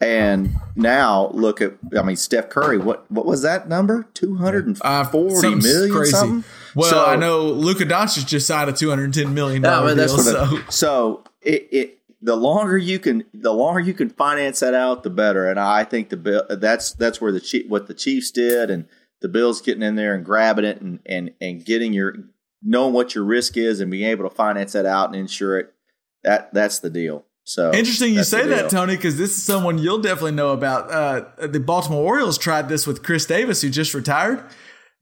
And now look at, I mean, Steph Curry. What what was that number? Two hundred and Uh, forty something's million. Something. Well, So- I know Luka Doncic just signed a 210 million no, dollar that's deal. So it- [laughs] so it, it the longer you can the longer you can finance that out, the better. And I think the that's that's where the what the Chiefs did, and the Bills getting in there and grabbing it and and and getting your knowing what your risk is and being able to finance that out and insure it. That that's the deal. So Interesting you say that. Tony, because this is someone you'll definitely know about. Uh, the Baltimore Orioles tried this with Chris Davis, who just retired.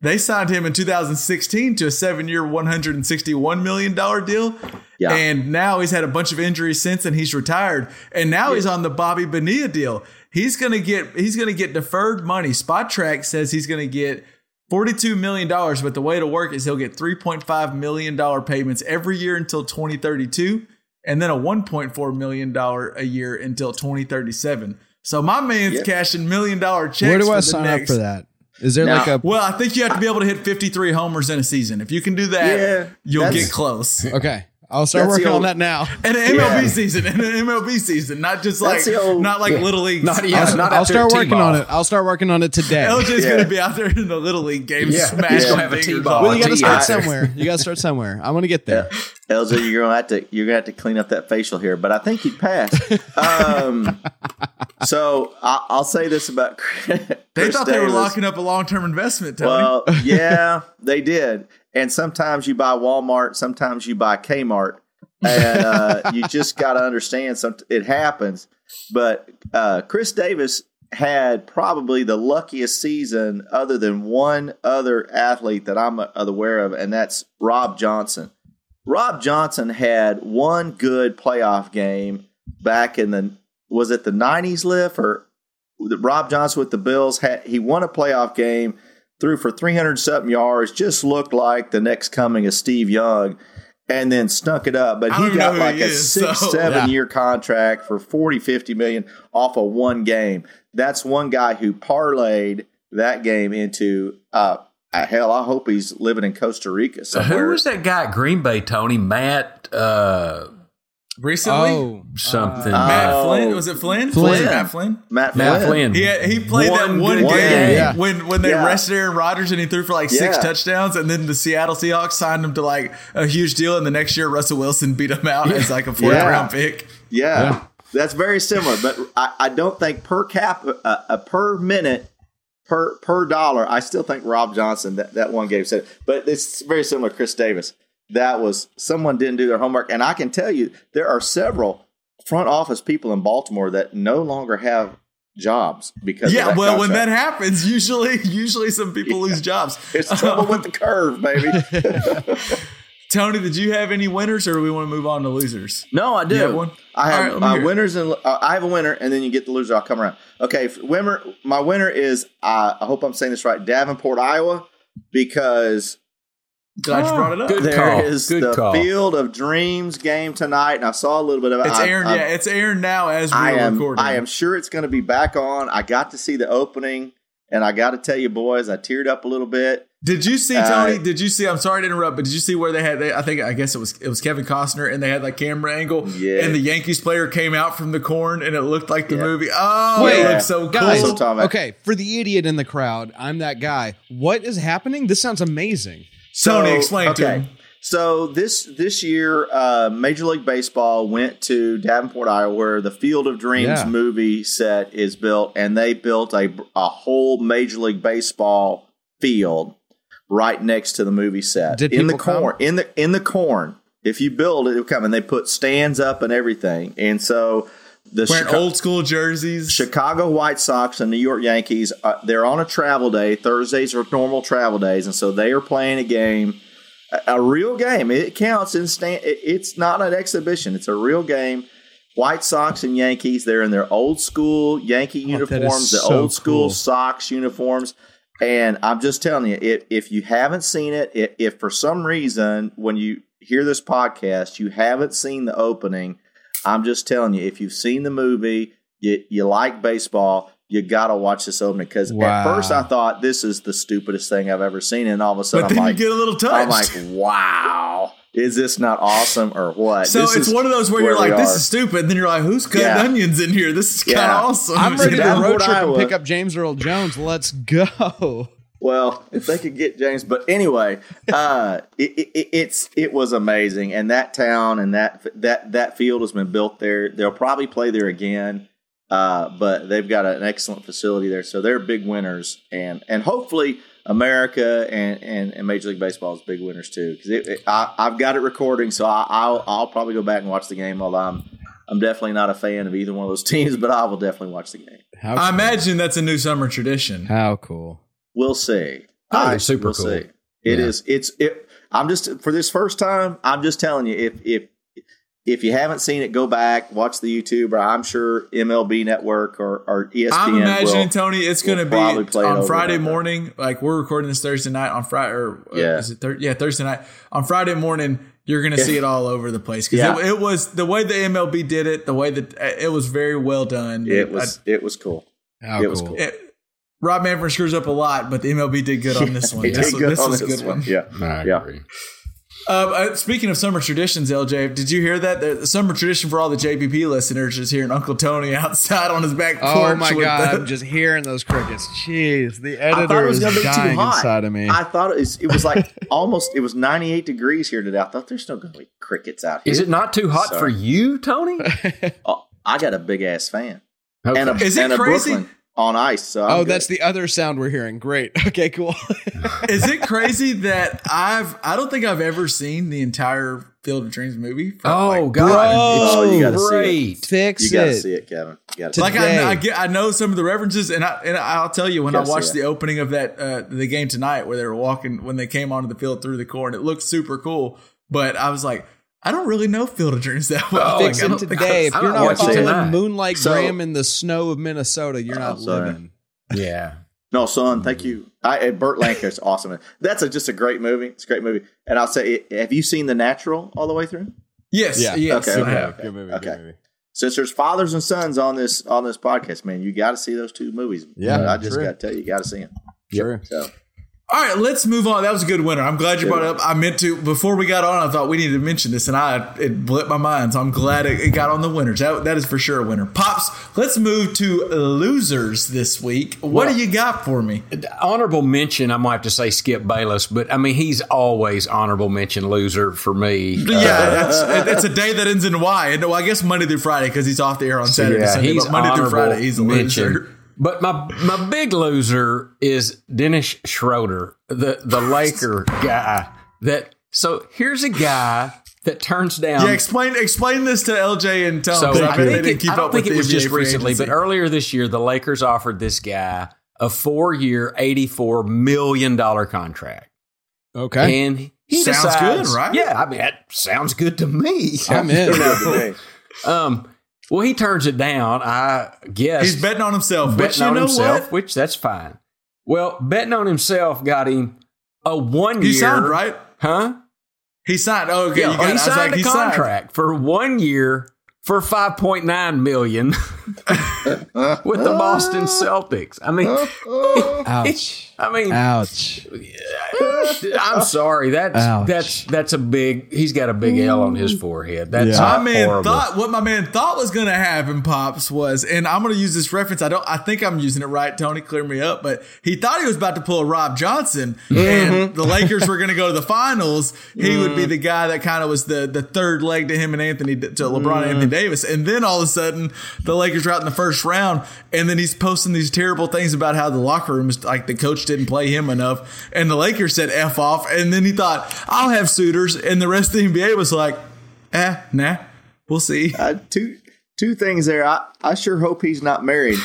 They signed him in 2016 to a seven-year, 161 million dollar deal, Yeah. and now he's had a bunch of injuries since, and he's retired. And now he's on the Bobby Bonilla deal. He's gonna get he's gonna get deferred money. Spotrac says he's gonna get 42 million dollars, but the way to work is he'll get 3.5 million dollar payments every year until 2032 and then a 1.4 million dollar a year until 2037. So my man's Yep. cashing million dollar checks. Where do for I the sign next, up for that? Is there Now- like a Well, I think you have to be able to hit 53 homers in a season. If you can do that, Yeah, you'll get close. okay? I'll start That's the working on that now. And an MLB Yeah. season, and an MLB season, not just like old- not like little leagues. Not yeah, I'll, not I'll start working T-ball. on it. I'll start working on it today. LJ's Yeah. gonna be out there in the little league games, Yeah. smashing He's gonna have a fingers T-ball. well, you got to start somewhere. You got to start somewhere. I want to get there. LJ, you're gonna have to you're gonna have to clean up that facial hair, but I think you'd pass. um, [laughs] so I, I'll say this about [laughs] Chris They thought they were locking up a long term investment, Tony. Well, yeah, they did. And sometimes you buy Walmart, sometimes you buy Kmart, and uh, you just [laughs] got to understand. Some it happens. But uh, Chris Davis had probably the luckiest season, other than one other athlete that I'm aware of, and that's Rob Johnson. Rob Johnson had one good playoff game back in the was it the '90s, lift or Rob Johnson with the Bills had he won a playoff game, threw for 300 something yards, just looked like the next coming of Steve Young, and then stunk it up. But he got like he a is, six, so- seven Yeah. year contract for 40, 50 million off of one game. That's one guy who parlayed that game into uh hell, I hope he's living in Costa Rica somewhere. Who was that guy at Green Bay, Tony? Matt uh, Recently, Oh, something. Matt Oh. Flynn was it Flynn? Flynn. Was it Matt Flynn? Matt, Matt Flynn. Flynn. He had, he played that One one game, game. Yeah. when when they Yeah. rested Aaron Rodgers and he threw for like six Yeah. touchdowns, and then the Seattle Seahawks signed him to like a huge deal, and the next year Russell Wilson beat him out as like a fourth Yeah. round pick. Yeah, Yeah. that's very similar. But I, I don't think per cap uh, uh, per minute per per dollar. I still think Rob Johnson that, that one game said. But it's very similar. to Chris Davis. That was someone didn't do their homework, and I can tell you there are several front office people in Baltimore that no longer have jobs because Yeah, that well, when that happens, usually [laughs] usually some people lose jobs. it's trouble with the curve, baby. [laughs] Tony, did you have any winners, or do we want to move on to losers? No, I do. You have one? I have right, let uh, winners and uh, I have a winner, and then you get the loser. I'll come around. Okay, winner. My winner is uh, I hope I'm saying this right. Davenport, Iowa, because Glad you brought it up. Good there is call. Good the call. Field of Dreams game tonight, and I saw a little bit of it. It's I- airing. Yeah, it's airing now as we're I am. recording. I am sure it's going to be back on. I got to see the opening, and I got to tell you, boys, I teared up a little bit. Did you see Uh, Tony? did you see? I'm sorry to interrupt, but did you see where they had? They, I think I guess it was it was Kevin Costner, and they had like camera angle, Yeah. and the Yankees player came out from the corn, and it looked like the Yeah. movie. Oh, Wait, it looked so guys. cool. So, Tom, okay, for the idiot in the crowd, I'm that guy. What is happening? This sounds amazing. Tony, explain to him. So this this year, uh, Major League Baseball went to Davenport, Iowa, where the Field of Dreams Yeah. movie set is built, and they built a a whole Major League Baseball field right next to the movie set Did in the people come? corn in the in the corn. If you build it, it'll come, and they put stands up and everything, and so the Wearing Chica- old school jerseys. Chicago White Sox and New York Yankees, uh, they're on a travel day. Thursdays are normal travel days, and so they are playing a game, a, a real game. It counts in stand. it- It's not an exhibition. It's a real game. White Sox and Yankees, they're in their old school Yankee Oh, uniforms, the so old school cool. Sox uniforms. And I'm just telling you, if, if you haven't seen it, if, if for some reason when you hear this podcast, you haven't seen the opening, I'm just telling you, if you've seen the movie, you, you like baseball, you got to watch this opening. Because at first I thought this is the stupidest thing I've ever seen. And all of a sudden but I'm then like, you get a little I'm touched. like, wow, is this not awesome or what? so This it's is one of those where, you're like, "This are. is stupid," and then you're like, "Who's cutting Yeah. onions in here? This is kind of Yeah. awesome." I'm ready to road trip and pick up James Earl Jones. Let's go. Well, [laughs] if they could get James, but anyway, uh, it, it, it's it was amazing, and that town and that that that field has been built there. They'll probably play there again, uh, but they've got an excellent facility there, so they're big winners, and and hopefully America and and, and Major League Baseball is big winners too. Because I've got it recording, so I, I'll I'll probably go back and watch the game. Although I'm I'm definitely not a fan of either one of those [laughs] teams, but I will definitely watch the game. How I imagine that's a new summer tradition. How cool. We'll see. Oh, I super we'll cool. see. It Yeah. is. It's. It. I'm just for this first time. I'm just telling you. If if if you haven't seen it, go back watch the YouTube. Or I'm sure MLB Network or, or ESPN. I'm imagining will, Tony, it's going to be play it on Friday and over. morning. Like we're recording this Thursday night on Friday, or uh, Yeah. is it thir- yeah, Thursday night on Friday morning. You're going to Yeah. see it all over the place because Yeah. it, it was the way the MLB did it. The way that uh, it was very well done. It was. it was cool. How it was cool. cool. It- Rob Manfred screws up a lot, but the MLB did good on [laughs] this one. This, did was- good this on was a good one. Yeah. I Yeah. agree. Um, uh, speaking of summer traditions, LJ, did you hear that? The, the summer tradition for all the JPP listeners is hearing Uncle Tony [laughs] outside on his back porch. Oh my with god! the- I'm just hearing those crickets. Jeez, the I thought editor it was is going to be too dying hot. inside of me. I thought it was, it was like [laughs] almost. It was 98 degrees here today. I thought there's no going to be crickets out here. Is it not too hot for you, Tony? Oh, I got a big ass fan Okay. and a, Is it and a crazy? Brooklyn on ice. So oh, good. that's the other sound we're hearing. Great. [laughs] Okay, cool. [laughs] Is it crazy that I've I don't think I've ever seen the entire Field of Dreams movie? oh like, God! Oh, you gotta it's see it. Fix You got to it. see it, Kevin. You got to. Like Today. I, I get, I know some of the references, and I and I'll tell you when I watched the opening of that uh, the game tonight, where they were walking when they came onto the field through the corn, it looked super cool. But I was like, I don't really know Field of Dreams that well. Oh, Like, Fix I it don't think today. If you're not not watching following. Moonlight So- Graham in the snow of Minnesota, you're not Oh, sorry. living. Yeah. No, son, thank mm. you. I, and Burt Lancaster's [laughs] awesome. That's a, just a great movie. It's a great movie. And I'll say, eh, have you seen The Natural all the way through? Yes, Yeah. yes. Okay, I okay, have. okay. Good movie. Okay. Good movie. Since there's fathers and sons on this on this podcast, man, you got to see those two movies. Yeah, I just got to tell you, you got to see them. Sure. So All right, let's move on. That was a good winner. I'm glad you brought it up. I meant to before we got on. I thought we needed to mention this, and I it blipped my mind. So I'm glad it, it got on the winners. That, that is for sure a winner. Pops, let's move to losers this week. What do you got for me? Honorable mention. I might have to say Skip Bayless, but I mean he's always honorable mention loser for me. Uh, Yeah, that's, it's a day that ends in Y. And well, I guess Monday through Friday because he's off the air on Saturday, yeah, Sunday. he's Monday through Friday, he's a mention. loser. But my my big loser is Dennis Schroeder, the the [laughs] Laker guy. That so here's a guy that turns down. Yeah, explain explain this to LJ and Tom. So 'cause I I bet they think didn't it, keep I don't up think with it was just recently, agency. but earlier this year, the Lakers offered this guy a four-year, eighty-four million dollar contract, Okay. and he Sounds decides, good, right? Yeah, I mean that sounds good to me. I'm in. [laughs] Um, well, he turns it down. I guess he's betting on himself. betting on himself, what? which that's fine. Well, betting on himself got him a one He year. signed right. Huh? He signed. Oh, okay. Yeah, you got, oh, he signed like, a he signed. contract for one year for five point nine million [laughs] [laughs] with the Boston Celtics. I mean, [laughs] Ouch. [laughs] I mean, Ouch. I'm sorry. That's Ouch. that's that's a big. He's got a big L on his mm. forehead. That's Yeah. My man horrible. thought what my man thought was going to happen, pops, was, and I'm going to use this reference. I don't. I think I'm using it right. Tony, clear me up. But he thought he was about to pull a Rob Johnson, and mm-hmm. the Lakers were going to go to the finals. He would be mm. the guy that kind of was the the third leg to him and Anthony to LeBron and Anthony mm. Davis. And then all of a sudden, the Lakers are out in the first round, and then he's posting these terrible things about how the locker room is like the coach didn't play him enough, and the Lakers said f off. And then he thought I'll have suitors, and the rest of the NBA was like. Eh, nah. We'll see. uh, two two things there. I, I sure hope he's not married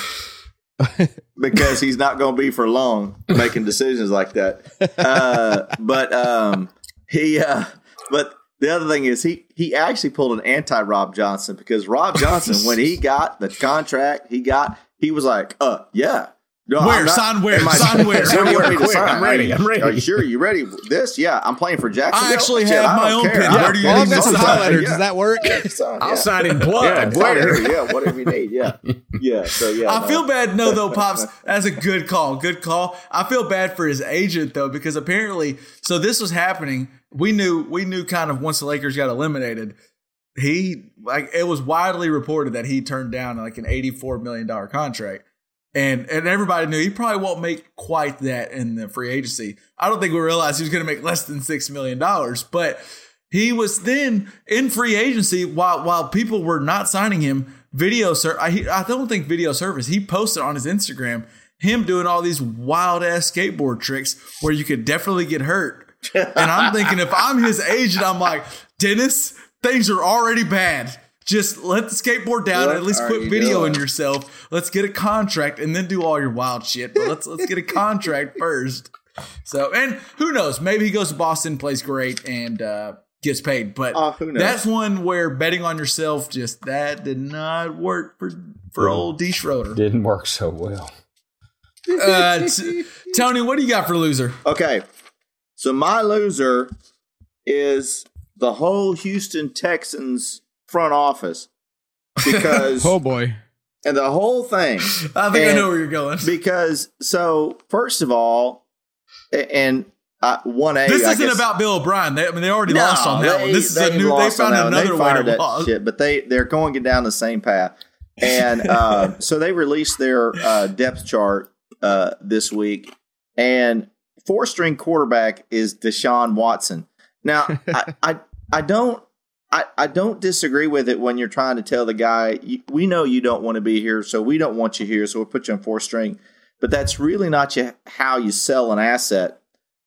[laughs] because he's not going to be for long making decisions like that. Uh, but um, he uh, but the other thing is he he actually pulled an anti Rob Johnson because Rob [laughs] Johnson when he got the contract he got he was like uh yeah. No, Where? Not- Sign where? I- Sign where? [laughs] Sign Where? where? Quick, Sign. I'm ready, I'm ready. Are you sure? You ready? This? Yeah, I'm playing for Jacksonville. I actually Shit, have I my own care. pen. I Where don't you care. need I've got this some sign? highlighters. Yeah. Does that work? Sign, I'll yeah. sign in Yeah, blood. whatever, Where? yeah, whatever you need. Yeah, yeah. So yeah, I no. feel bad. No, though, pops. That's a good call. Good call. I feel bad for his agent though, because apparently, so this was happening. We knew. We knew kind of once the Lakers got eliminated. He like it was widely reported that he turned down like an eighty-four million dollar contract. And and everybody knew he probably won't make quite that in the free agency. I don't think we realized he was going to make less than six million dollars, but he was then in free agency while while people were not signing him. Video sir, I, I don't think video service. He posted on his Instagram him doing all these wild ass skateboard tricks where you could definitely get hurt. And I'm thinking if I'm his agent, I'm like, Dennis, things are already bad. Just let the skateboard down What and at least are quit you videoing doing? yourself. Let's get a contract and then do all your wild shit. But let's let's get a contract first. So and who knows? Maybe he goes to Boston, plays great, and uh, gets paid. But who knows? that's one where betting on yourself just that did not work for for old D Schroeder. Didn't work so well. Uh, t- Tony, what do you got for loser? Okay. So my loser is the whole Houston Texans front office because [laughs] Oh boy. and the whole thing [laughs] I think I know where you're going. because so first of all a- and uh, one A This I isn't guess- about Bill O'Brien. They, I mean, they already No, lost on that they- one. This is a they've new. They lost on found one. another they way to that lose. shit, but they they're going down the same path. And uh, [laughs] so they released their uh, depth chart uh, this week, and four string quarterback is Deshaun Watson. Now, [laughs] I, I I don't. I, I don't disagree with it when you're trying to tell the guy, you, we know you don't want to be here, so we don't want you here, so we'll put you on four string. But that's really not you, how you sell an asset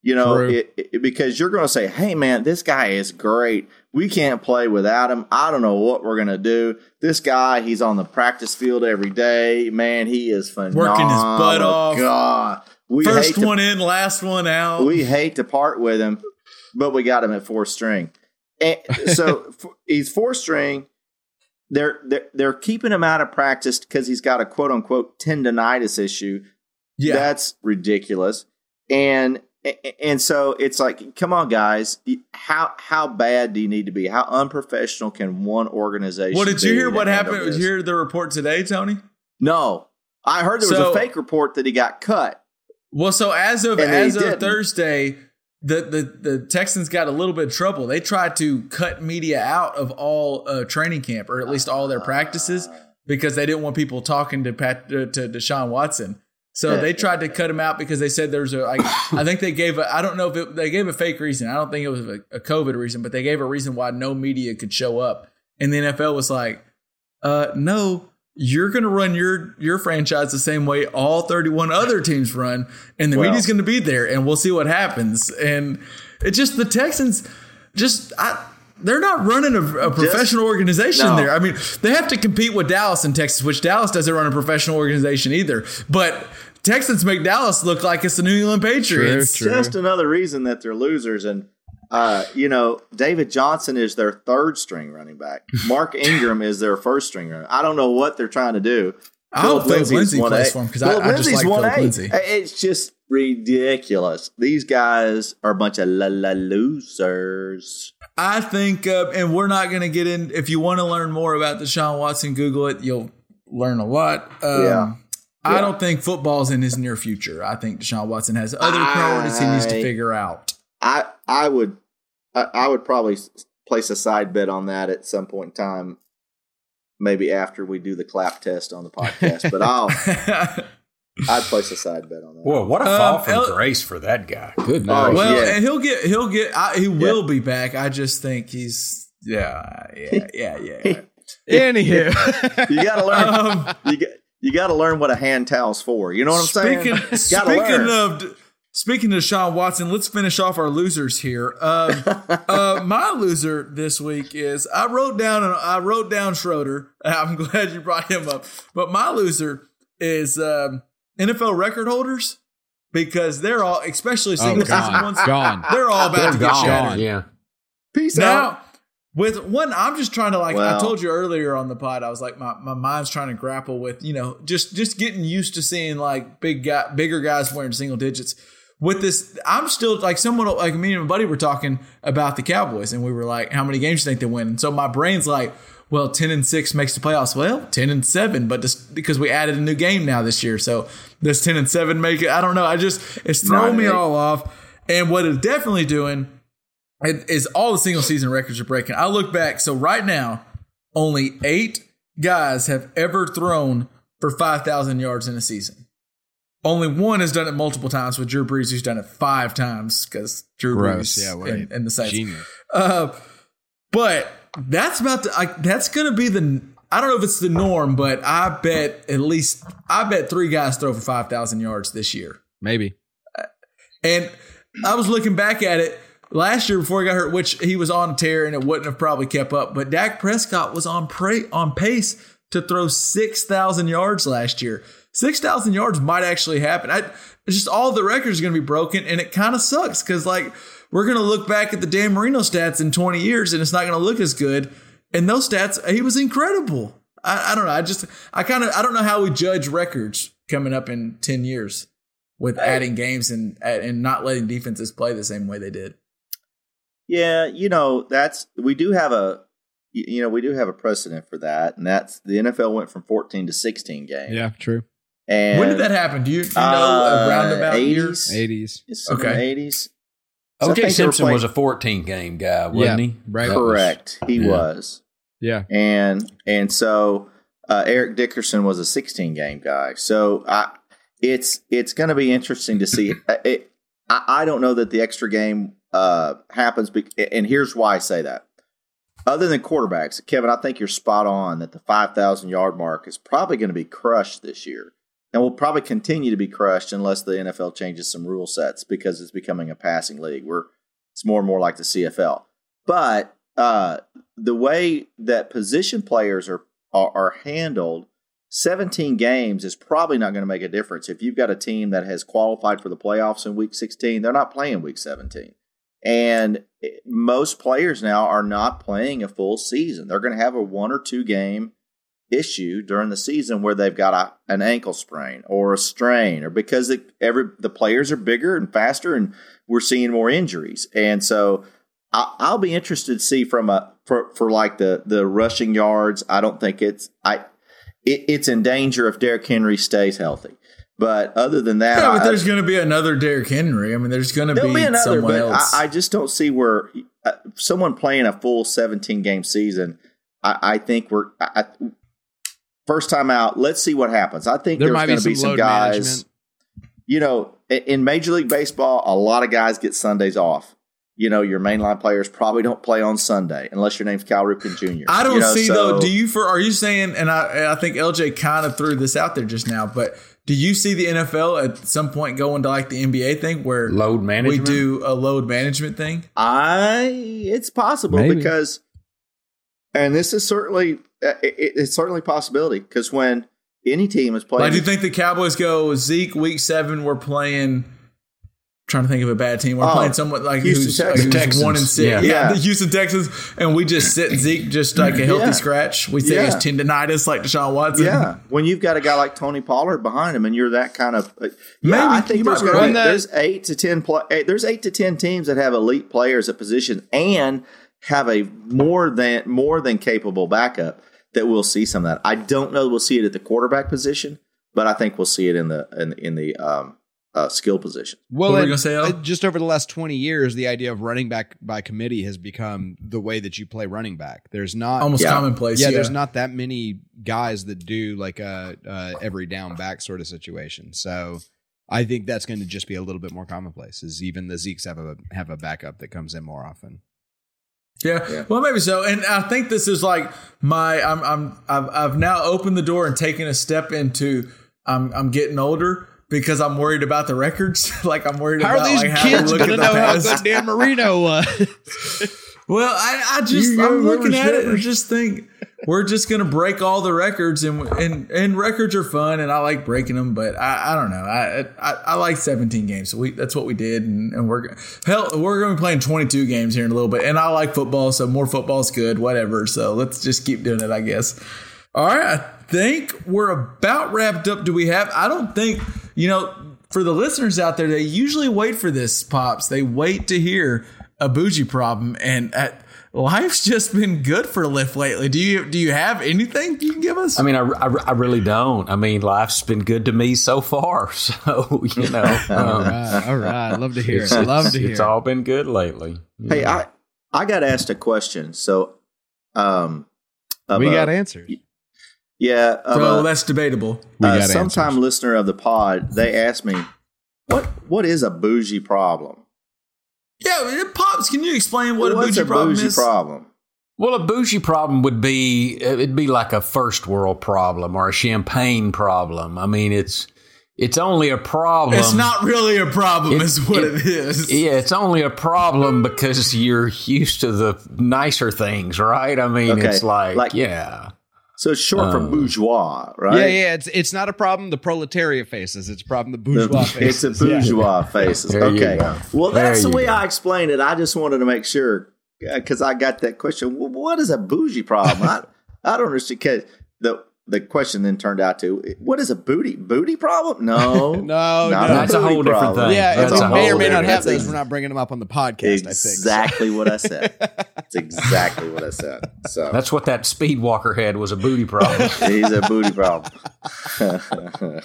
you know, it, it- because you're going to say, "Hey, man, this guy is great. We can't play without him. I don't know what we're going to do. This guy, he's on the practice field every day. Man, he is phenomenal. Working his butt off. God, we First one in, last one out. we hate to part with him, but we got him at four string. And so [laughs] he's four string. They're, they're they're keeping him out of practice because he's got a quote unquote tendonitis issue. yeah, That's ridiculous. And and so it's like, come on, guys, how how bad do you need to be? How unprofessional can one organization? well, did you hear what happened? Did you hear the report today, Tony? No, I heard there was So- a fake report that he got cut. Well, so as of as of didn't. Thursday, the, the the Texans got a little bit of trouble. They tried to cut media out of all uh, training camp, or at least all their practices, because they didn't want people talking to Pat uh, to Deshaun Watson. So they tried to cut him out because they said there's a. Like, [coughs] I think they gave a. I don't know if it, they gave a fake reason. I don't think it was a, a COVID reason, but they gave a reason why no media could show up. And the NFL was like, uh, no, you're going to run your your franchise the same way all 31 other teams run, and the Well- media's going to be there, and we'll see what happens. And it's just the Texans, just I, they're not running a, a professional organization no. there. I mean, they have to compete with Dallas in Texas, which Dallas doesn't run a professional organization either. But Texans make Dallas look like it's the New England Patriots. True. Just another reason that they're losers. And uh, you know, David Johnson is their third string running back. Mark [laughs] Ingram is their first string running. I don't know what they're trying to do. I hope Phillip Lindsay plays 1A. for him because I, I just like Phillip Lindsay. It's just ridiculous. These guys are a bunch of la la losers. I think, uh, and we're not going to get in. If you want to learn more about Deshaun Watson, Google it. You'll learn a lot. Um, Yeah. I Yeah. don't think football's in his near future. I think Deshaun Watson has other priorities he needs to figure out. I I would I, I would probably place a side bet on that at some point in time. Maybe after we do the clap test on the podcast, but I'll [laughs] I'd place a side bet on that. Boy, what a Um, fall from El- grace for that guy. Good Oh, well, yeah. and he'll get he'll get I, he will be back. I just think he's yeah yeah [laughs] yeah yeah. Anywho, You got to learn. [laughs] Um, you got you got to learn what a hand towel's for. You know what I'm speaking saying? Gotta speaking learn. of speaking of Sean Watson, let's finish off our losers here. Um, [laughs] uh, my loser this week is I wrote down I wrote down Schroeder. [laughs] I'm glad you brought him up, but my loser is um, NFL record holders because they're all, especially oh, single season gone, ones, gone. they're all about They're to get gone. shattered. Yeah. peace Now, out. with one, I'm just trying to like I told you earlier on the pod, I was like my, my mind's trying to grapple with you know just just getting used to seeing like big guy, bigger guys wearing single digits. With this, I'm still like someone like me and my buddy were talking about the Cowboys, and we were like, "How many games do you think they win?" And so my brain's like, "Well, ten and six makes the playoffs." Well, ten and seven, but just because we added a new game now this year, so does ten and seven make it? I don't know. I just it's throwing me all off. And what it's definitely doing is all the single season records are breaking. I look back, so right now, only eight guys have ever thrown for 5,000 yards in a season. Only one has done it multiple times with Drew Brees, who's done it five times because Drew Gross. Brees Yeah, and, right. and the Saints. Genius. Uh, but that's about to, I, that's going to be the. I don't know if it's the norm, but I bet at least I bet three guys throw for five thousand yards this year. Maybe. And I was looking back at it last year before he got hurt, which he was on a tear and it wouldn't have probably kept up. But Dak Prescott was on pra- on pace to throw six thousand yards last year. Six thousand yards might actually happen. I, it's just all the records are going to be broken, and it kind of sucks because like we're going to look back at the Dan Marino stats in twenty years, and it's not going to look as good. And those stats, he was incredible. I, I don't know. I just I kind of I don't know how we judge records coming up in ten years with adding games and and not letting defenses play the same way they did. Yeah, you know, that's we do have a you you know, we do have a precedent for that, and that's the NFL went from 14 to 16 games. Yeah, true. And when did that happen? Do you, do you know Uh, a roundabout year? 80s. 80s. Okay. 80s. So I OJ think they were Simpson playing- was a 14 game guy, wasn't Yeah, he? right. That was- correct. he yeah. was. Yeah. and and so uh, Eric Dickerson was a 16 game guy. So I, it's it's going to be interesting to see. [laughs] Uh, it, I, I don't know that the extra game uh, happens, bec- and here's why I say that. Other than quarterbacks, Kevin, I think you're spot on that the 5,000 yard mark is probably going to be crushed this year, and will probably continue to be crushed unless the NFL changes some rule sets because it's becoming a passing league where it's more and more like the CFL. But uh, the way that position players are, are are handled, 17 games is probably not going to make a difference. If you've got a team that has qualified for the playoffs in week 16, they're not playing week 17. And most players now are not playing a full season. They're going to have a one or two game issue during the season where they've got a, an ankle sprain or a strain or because it, every the players are bigger and faster and we're seeing more injuries. And so I, I'll be interested to see from a for, for like the the rushing yards. I don't think it's I it, it's in danger if Derrick Henry stays healthy. But other than that, Yeah, but I- there's going to be another Derrick Henry. I mean, there's going to be, be another, someone but else. I, I just don't see where uh, someone playing a full 17 game season. I, I think we're first time out. Let's see what happens. I think There there's might going be to be some some guys. management. You know, in Major League Baseball, a lot of guys get Sundays off. You know, your mainline players probably don't play on Sunday unless your name's Cal Ripken Jr. I don't You know, see so- though. Do you for are you saying? And I I think LJ kind of threw this out there just now, but do you see the NFL at some point going to like the NBA thing where Load management? we do a load management thing? I it's possible Maybe. because, and this is certainly it, it's certainly a possibility because when any team is playing, Like, do you think the Cowboys go Zeke week seven? We're playing. Trying to think of a bad team. We're Oh, playing someone like Houston who's, Texans. who's Texans. one and six. Yeah. Yeah. Yeah. the Houston Texans, and we just sit Zeke just like a healthy Yeah. scratch. We say Yeah. it's tendonitis like Deshaun Watson. Yeah, when you've got a guy like Tony Pollard behind him, and you're that kind of, uh, Maybe. yeah, I think there's gonna be, That- there's eight to ten play, eight, there's eight to ten teams that have elite players at position and have a more than more than capable backup that we'll see some of that. I don't know we'll see it at the quarterback position, but I think we'll see it in the in, in the um, uh, skill position. Well, What were and, gonna say, Al? uh, just over the last 20 years, the idea of running back by committee has become the way that you play running back. There's not almost Yeah. commonplace. yeah, Yeah, there's not that many guys that do like a, a every down back sort of situation. So I think that's going to just be a little bit more commonplace. Is even the Zekes have a have a backup that comes in more often. Yeah. Yeah. well, maybe so. And I think this is like my I'm I'm I've, I've now opened the door and taken a step into I'm I'm getting older because I'm worried about the records. [laughs] like I'm worried about How about are these like, how kids look going to at the know how past. good Dan Marino was? [laughs] Well, I, I just You I'm looking at it and just think we're just gonna break all the records and and and records are fun and I like breaking them, but I, I don't know. I, I I like 17 games, so we that's what we did, and, and we're hell we're gonna be playing 22 games here in a little bit, and I like football, so more football's good, whatever. So let's just keep doing it, I guess. All right, I think we're about wrapped up. Do we have? I don't think you know. For the listeners out there, they usually wait for this, pops. They wait to hear a bougie problem, and at, life's just been good for Lyft lately. Do you do you have anything you can give us? I mean, I, I, I really don't. I mean, life's been good to me so far. [laughs] So, you know, [laughs] all um, right, all right. Love to hear it. Love to hear it's all been good lately. you Hey. I I got asked a question, so um, of we got answers. Yeah. So uh, that's debatable. We uh, got sometime answers. listener of the pod, they asked me, "What what is a bougie problem? Yeah, it pops. Can you explain what What's a bougie problem bougie is? problem? Well, a bougie problem would be it'd be like a first world problem or a champagne problem. I mean, it's it's only a problem. It's not really a problem, It- is what it- it is. Yeah, it's only a problem because you're used to the nicer things, right? I mean, Okay, it's like, like- yeah. So it's short for Uh, bourgeois, right? Yeah, yeah. It's it's not a problem the proletariat faces. It's a problem the bourgeois [laughs] The- faces. it's a Yeah. bourgeois [laughs] faces. There you Okay. Well, There that's the way. I explained it. I just wanted to make sure because I got that question. Well, what is a bougie problem? I, [laughs] I don't understand. 'cause the the question then turned out to what is a booty booty problem? No, [laughs] No, not no. That's a booty whole different thing. Yeah, That's and a we may or may not different- have those. We're not bringing them up on the podcast. I think. Exactly what I said. That's exactly what I said. So That's what that speed walker had was a booty problem. [laughs] he's a booty problem. [laughs]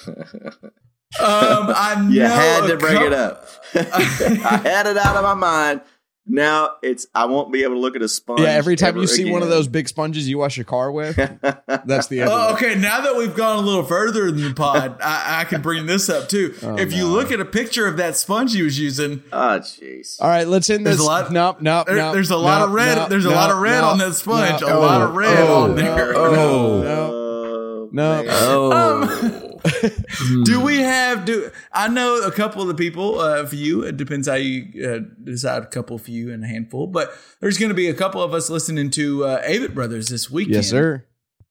Um, I know You had to bring it up. I had it out of my mind. Now it's I won't be able to look at a sponge. Yeah, every time ever you see one of those big sponges you wash your car with, [laughs] that's the end. Oh, okay, now that we've gone a little further in the pod, [laughs] I, I can bring this up too. [laughs] Oh, if you look at a picture of that sponge he was using, Oh jeez. All right, let's end There's this. a lot- nope, nope, there- nope, there's a lot nope, of red. nope, there's a nope, lot of red nope, on that sponge. nope, a lot of red oh, on there. oh. nope. Oh, No. man. Oh. Um, [laughs] Do we have? Do I know a couple of the people uh, for you? It depends how you uh, decide. A couple for you and a handful, but there's going to be a couple of us listening to uh, Avett Brothers this weekend. Yes, sir.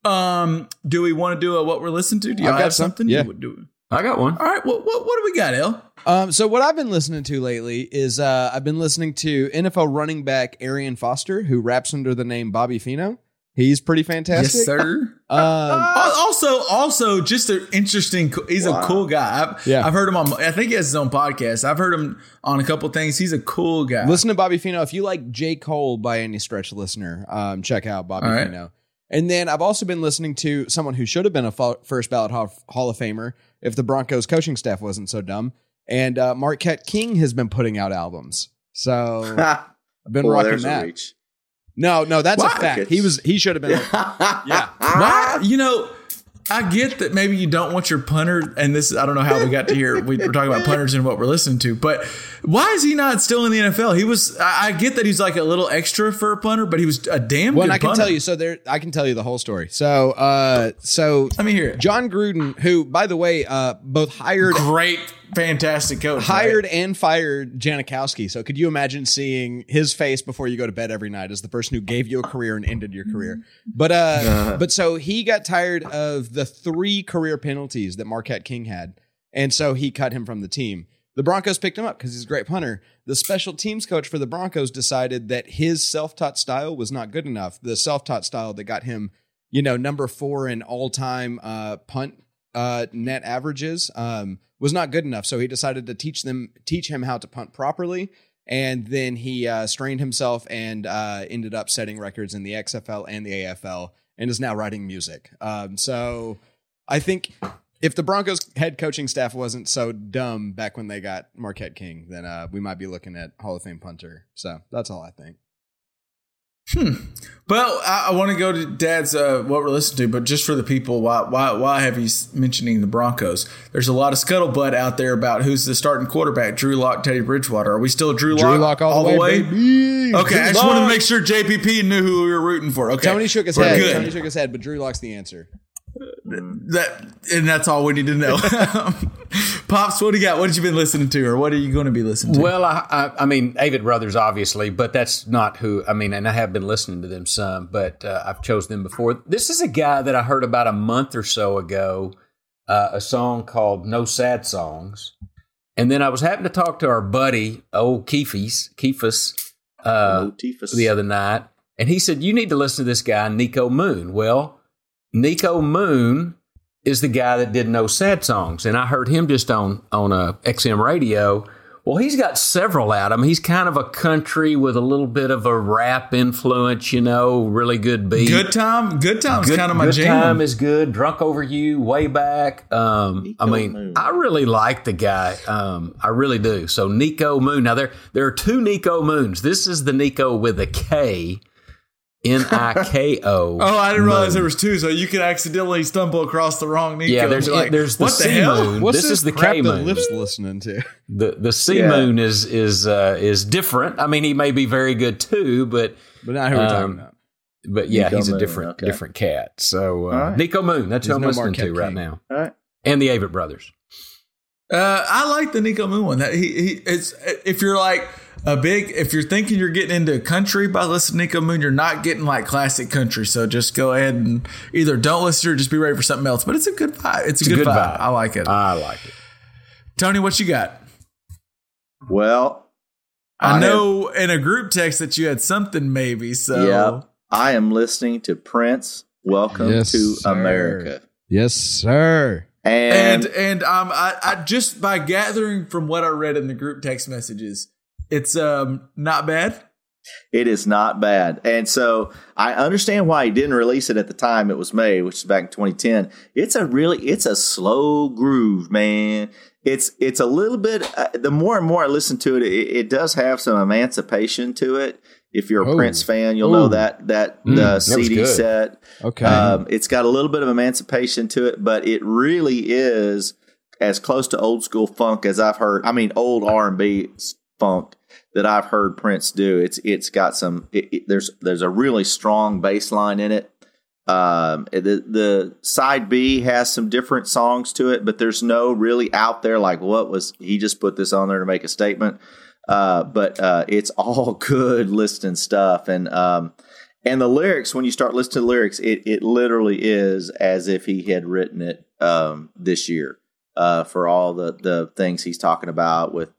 Um, do we want to do a what we're listening to? Do you I've got have some, something? yeah. Do, do- I got one. all right. What, what what do we got, El? Um, so what I've been listening to lately is uh, I've been listening to NFL running back Arian Foster, who raps under the name Bobby Feno. He's pretty fantastic. Yes, sir. [laughs] Um, Also, also, just an interesting. He's Wow. a cool guy. I've, Yeah. I've heard him on. I think he has his own podcast. I've heard him on a couple things. He's a cool guy. listen to Bobby Feno. If you like J. Cole by any stretch, listener, um, check out Bobby All right. Feno. And then I've also been listening to someone who should have been a fa- first ballot Hall, Hall of Famer if the Broncos coaching staff wasn't so dumb. And uh, Marquette King has been putting out albums. So [laughs] I've been Boy, rocking there's a that. Reach. No, no, that's Wow. a fact. He was he should have been. [laughs] yeah. Why? You know, I get that maybe you don't want your punter, and this I don't know how we got to here. We were talking about punters and what we're listening to, but why is he not still in the NFL? He was. I, I get that he's like a little extra for a punter, but he was a damn Well, good I can punter. tell you. So there, I can tell you the whole story. So, uh, so Let me hear it. Jon Gruden, who by the way, uh, both hired Great, fantastic coach. hired right? and fired Janikowski. So could you imagine seeing his face before you go to bed every night as the person who gave you a career and ended your career? But uh, [laughs] but so he got tired of the three career penalties that Marquette King had, and so he cut him from the team. The Broncos picked him up because he's a great punter. The special teams coach for the Broncos decided that his self-taught style was not good enough. The self-taught style that got him, you know, number four in all-time uh, punt uh, net averages um, was not good enough. So he decided to teach them, teach him how to punt properly. And then he uh, strained himself and uh, ended up setting records in the XFL and the AFL, and is now writing music. Um, so I think if the Broncos head coaching staff wasn't so dumb back when they got Marquette King, then uh, we might be looking at Hall of Fame punter. So that's all I think. Well, I, I want to go to Dad's uh, what we're listening to, but just for the people, why why why have you mentioning the Broncos? There's a lot of scuttlebutt out there about who's the starting quarterback: Drew Lock, Teddy Bridgewater. Are we still Drew Lock? Drew Lock all, the way, baby. Okay, Drew I just wanted to make sure JPP knew who we were rooting for. Okay, Tony shook his We're head. good. Tony shook his head, but Drew Lock's the answer. That and that's all we need to know. [laughs] Pops, what do you got? What have you been listening to, or what are you going to be listening to? Well, I, I, I mean, Avett Brothers, obviously, but that's not who. I mean, and I have been listening to them some, but uh, I've chosen them before. This is a guy that I heard about a month or so ago, uh, a song called "No Sad Songs," and then I was having to talk to our buddy, old Keefes, Keefus, uh, the other night, and he said, "You need to listen to this guy, Niko Moon." Well, Niko Moon is the guy that did no sad songs, and I heard him just on on a XM radio. Well, he's got several out. I mean, he's kind of a country with a little bit of a rap influence, you know, really good beat. good time, good time's Good, kind of my jam. good jam. time is good. Drunk over you, way back. Um, I mean, Moon. I really like the guy. Um, I really do. So Niko Moon. Now there there are two Nico Moons. This is the Niko with a K. N I K O. [laughs] Oh, I didn't realize Moon. there was two, so you could accidentally stumble across the wrong Nico. Yeah, there's be like, there's the what the hell? moon. What's this this is the crap K that moon. Lift's listening to? The the C Yeah. moon is is uh, is different. I mean, he may be very good too, but But not who we're talking Um, about. but yeah, Nico he's a different okay. different cat. So uh, All right. Niko Moon, that's who There's I'm no listening Marquette to right now, All right. and the Avett Brothers. Uh, I like the Niko Moon one. That he, he it's if you're like a big if you're thinking you're getting into country by listening to Niko Moon, you're not getting like classic country. So just go ahead and either don't listen or just be ready for something else. But it's a good vibe. It's a, good, vibe. I like it. I like it. Tony, what you got? Well, I, I know in a group text that you had something maybe. So yeah, I am listening to Prince. Welcome Yes, to sir. America. Yes, sir. And, and and um I, I just by gathering from what I read in the group text messages, it's um not bad. It is not bad. And so I understand why he didn't release it at the time it was made, which is back in 2010. It's a really it's a slow groove, man. It's it's a little bit uh, the more and more I listen to it, it, it does have some emancipation to it. If you're a Oh. Prince fan, you'll know that that Mm, the CD good. set. Okay. Um, it's got a little bit of emancipation to it, but it really is as close to old school funk as I've heard. I mean, old R and B funk that I've heard Prince do. It's it's got some. It, it- there's there's a really strong bass line in it. Um, the the side B has some different songs to it, but there's no really out there like what was he just put this on there to make a statement. Uh, but uh, it's all [laughs] good listening stuff, and um, and the lyrics when you start listening to lyrics, it it literally is as if he had written it um, this year uh, for all the the things he's talking about with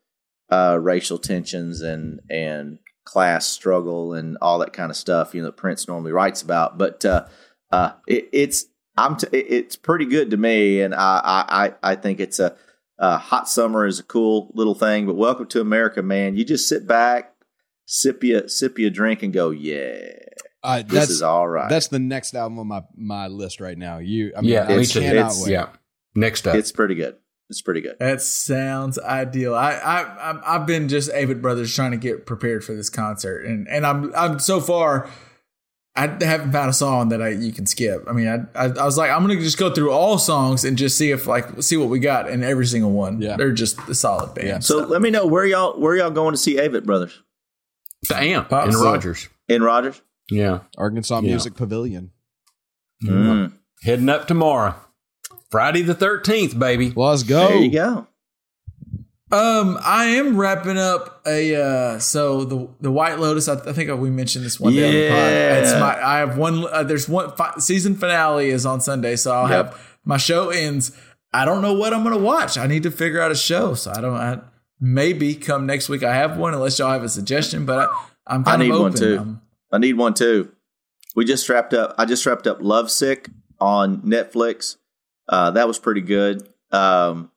uh, racial tensions and and class struggle and all that kind of stuff. You know, that Prince normally writes about, but uh, uh, it, it's I'm t- it's pretty good to me, and I I I I think it's a uh, hot summer is a cool little thing. But welcome to America, man. You just sit back, sip you sip you a drink, and go, yeah, Uh, this that's is all right. that's the next album on my my list right now. You, I mean, Yeah, I me it's- cannot it's- wait. Yeah. Next up, it's pretty good. It's pretty good. That sounds ideal. I, I I'm- I've been just Avett Brothers trying to get prepared for this concert, and and I'm I'm so far. I haven't found a song that I you can skip. I mean, I, I I was like, I'm gonna just go through all songs and just see if like see what we got in every single one. Yeah. they're just a solid band. Yeah. So let me know where y'all where y'all going to see Avett Brothers the amp Pop and song. Rogers. in Rogers. Yeah, Arkansas Yeah. Music Pavilion. Mm. heading up tomorrow, Friday the thirteenth, baby. Let's go. There you go. Um, I am wrapping up a uh so the the White Lotus. I, I think we mentioned this one day on the pod. Yeah. It's my I have one. Uh, there's one fi- season finale is on Sunday, so I'll Yep. have my show ends. I don't know what I'm gonna watch. I need to figure out a show, so I don't. I, maybe come next week I have one, unless y'all have a suggestion. But I, I'm I kind need of one open. too. Um, I need one too. We just wrapped up. I just wrapped up Lovesick on Netflix. Uh, that was pretty good. Um,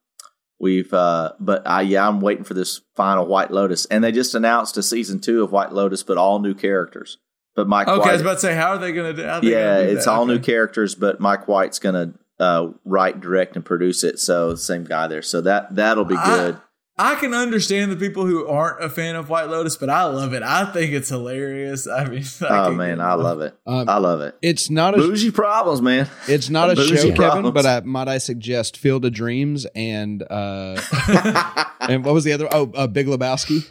we've, uh, but I yeah, I'm waiting for this final White Lotus, and they just announced a season two of White Lotus, but all new characters. But Mike okay, I was about to say, how are they gonna do? How are they yeah, it's that? all new characters, but Mike White's gonna uh, write, direct, and produce it. So same guy there. So that that'll be good. I can understand the people who aren't a fan of White Lotus, but I love it. I think it's hilarious. I mean, [laughs] I oh man, I love it. Um, I love it. It's not a Bougie problems, man. it's not a [laughs] Bougie show, Kevin, but I, might I suggest Field of Dreams and [laughs] uh and what was the other? Oh, uh, Big Lebowski.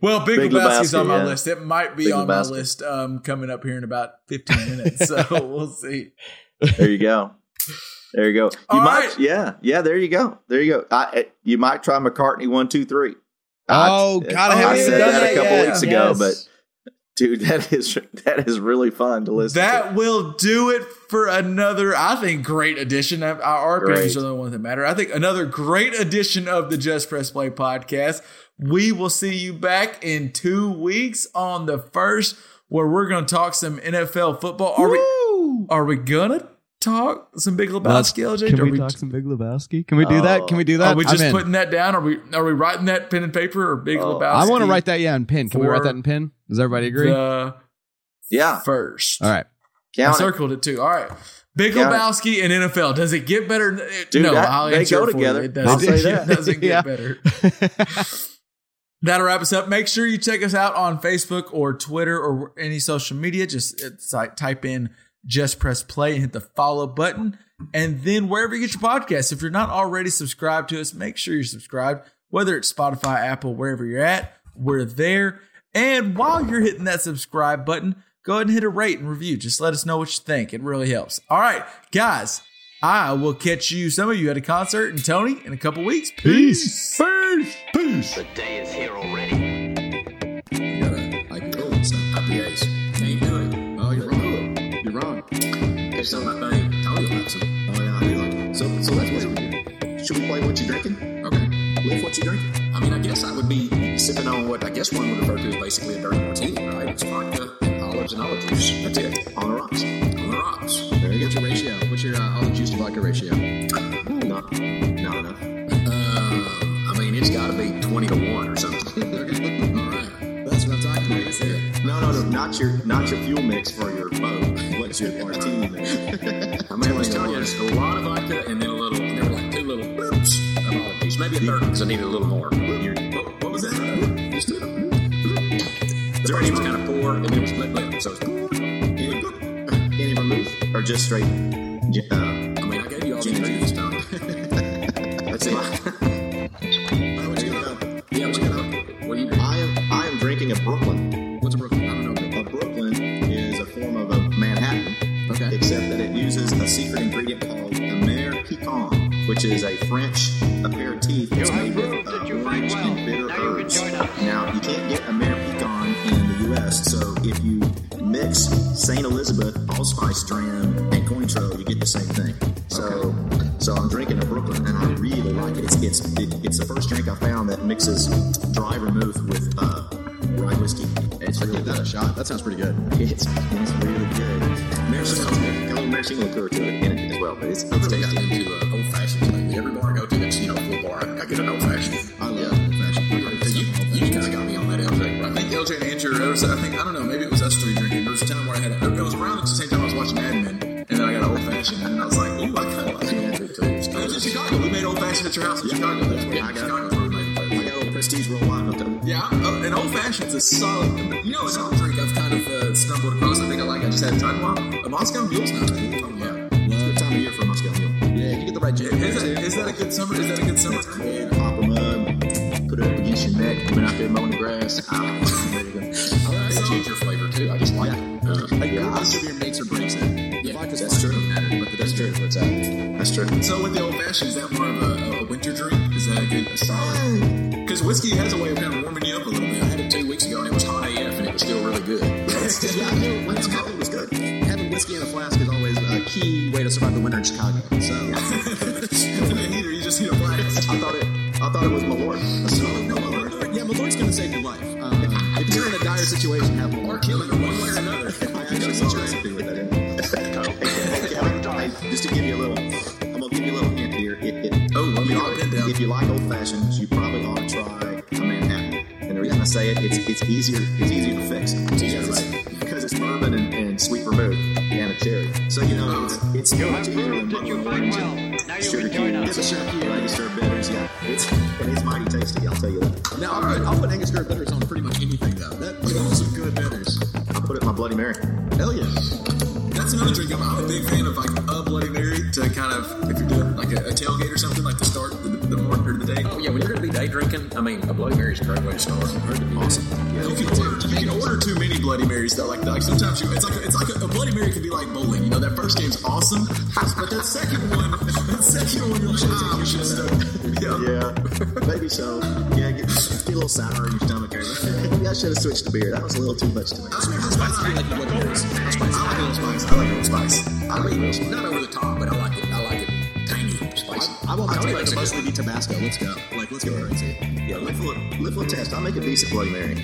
Well, Big, Big Lebowski's Lebowski, on my yeah. list. It might be Big on my list um, coming up here in about 15 minutes. So we'll see. There you go. There you go. You All might, right. yeah, yeah. There you go. There you go. I, eh, you might try McCartney one, two, three. Oh, I, God, I haven't said done that that a couple yet. weeks ago, Yes. but dude, [laughs] that is that is really fun to listen. To. That to. will do it for another, I think, great edition. Of, our opinions are the ones that matter. I think another great edition of the Just Press Play podcast. We will see you back in two weeks on the first, where we're going to talk some NFL football. Are we? Are we gonna talk some Big Lebowski? LJ? Can Are we, talk some Big Lebowski? Can we do that? Can we do oh, that? Are we just I'm in. putting that down? Are we? Are we writing that pen and paper or Big Oh, Lebowski? I want to write that yeah in pen. Can we write that in pen? Does everybody agree? the yeah, first. All right. I count it. circled it too. All right. Big Count it. Lebowski and NFL. Does it get better? Dude, no, that- I'll they go it for together. You. It I'll doesn't, say that. [laughs] It doesn't get better. [laughs] That'll wrap us up. Make sure you check us out on Facebook or Twitter or any social media. Just it's like type in just press play and hit the follow button. And then wherever you get your podcast, if you're not already subscribed to us, make sure you're subscribed, whether it's Spotify, Apple, wherever you're at, we're there. And while you're hitting that subscribe button, go ahead and hit a rate and review. Just let us know what you think. It really helps. All right, guys, I will catch you, some of you at a concert, and Tony in a couple weeks. Peace. Peace. Peace. The day is here already. You gotta, like, oh, it's IPAs. Some I think Tony likes them. Oh, yeah, I do like. So, so that's what we do. Should we play what you're drinking? Okay. Live what you're drinking. I mean, I guess I would be sipping on what I guess one would refer to as basically a dirty martini, right? It's vodka and olives and olive juice. That's it. On the rocks. On the rocks. There you What's go. your ratio? What's your uh, olive juice to vodka ratio? Not, not enough. Uh, I mean, it's got to be 20 to 1 or something. All right. That's what I'm talking about. No, no, no, not your not your fuel mix for your boat. What's your martini? I mean, I was telling you, it's a lot of vodka and then a little, there were like two little bloops of olive juice. Maybe a third because I needed a little more. What, what was that? Just a The first was kind of poor and then it was blip blip. So it's Any, any remove or just straight? Uh, I mean, I gave you all the ingredients, Tom. let's see. Oh, what you got? Yeah, what you got? What do you I am I am drinking a Brooklyn. Which is a French aperitif that's made with uh, orange and bitter herbs. Now, you can't get Amer Picon in the U.S., so if you mix Saint Elizabeth, allspice dram, and Cointreau, you get the same thing. So, so I'm drinking a Brooklyn, and I really like it. It's it's it, it's the first drink I found that mixes dry vermouth with uh, rye whiskey. It's really give that a shot. That sounds pretty good. it's, it's really good. A little maraschino liqueur to it in it as well, but it's, it's tasty. Was, I think, I don't know, maybe it was us three drinking. There was a time where I had, a, it was around the same time I was watching Mad Men, and then I got an old fashioned, and I was like, ooh, I kind of like it. It was in Chicago. We made old fashioned at your house in Chicago. That's where I got- Chicago's where we. I got a little prestige real wine up. Yeah, uh, an old fashioned's a solid. You know, another drink I've kind of uh, stumbled across. I think I like. I just had time while a Moscow Mule's not bad. Oh yeah. It's a good time of year for a Moscow Mule. Yeah, you get the right gin. Is that, is that a good summer? Is that a good summer? Yeah, been out there mowing the grass. I like the ginger flavor too. I just like it. Uh, Like, yeah, of your makes or breaks it. Vodka's That's fine, true. matter, but That's true. ginger, what's that? That's true. So with the old fashioned, is that more of a, a winter drink? Is that a good a solid? Because whiskey has a way of kind of warming you up a little bit. I had it two weeks ago and it was hot AF and it was still really good. [laughs] Yeah, I knew when it was good. Having whiskey in a flask is always a key way to survive the winter in Chicago. So, [laughs] and either you just need a blast. I thought it. I thought it was Malort. A solid Malort. Yeah, Malort's going to save your life. Uh, if you're in a dire situation, have Malort. Or killing her one way or another. I actually saw a recipe with that in. it. Just to give you a little, I'm gonna give you a little hint here. It, it, Oh, let me you write down. If you like old fashions, you probably ought to try a Manhattan. And the reason I say it, it's it's easier it's easier to fix. It's easier to make because it's bourbon and, and sweet vermouth and a cherry. So you know it's it's much easier than buffalo orange and sugar It's a sugar cube, register bitters. Yeah, it's and it's mighty tasty. I'll tell you that. Now, I'll, put, I'll put Angostura bitters on pretty much anything, though. That, those some good bitters. I put it in my Bloody Mary. Hell yeah. That's another drink. I'm, I'm a big fan of like a Bloody Mary to kind of if you're doing like a, a tailgate or something like to start the, the morning or. Oh yeah, when you're gonna be day drinking, I mean, a Bloody Mary's a great way to start. Awesome. Yeah, You can order, you can order too many Bloody Marys though. Like, like sometimes you, it's like a, it's like a, a Bloody Mary can be like bowling. You know, that first game's awesome, but that second one, [laughs] that second one, you're ah, should have. Yeah. Yeah, maybe so. Yeah, get, get a little sour in your stomach. Maybe [laughs] I should have switched to beer. That was a little too much to me. I like Old Spice. I like Marys. Old Spice. I like Old Spice. I like Old Spice. I mean, not over the top, but I like I will Tony tell you likes to a mostly be Tabasco. Let's go. Like, let's go crazy. Yeah, live for live for test. I'll make a decent Bloody Mary.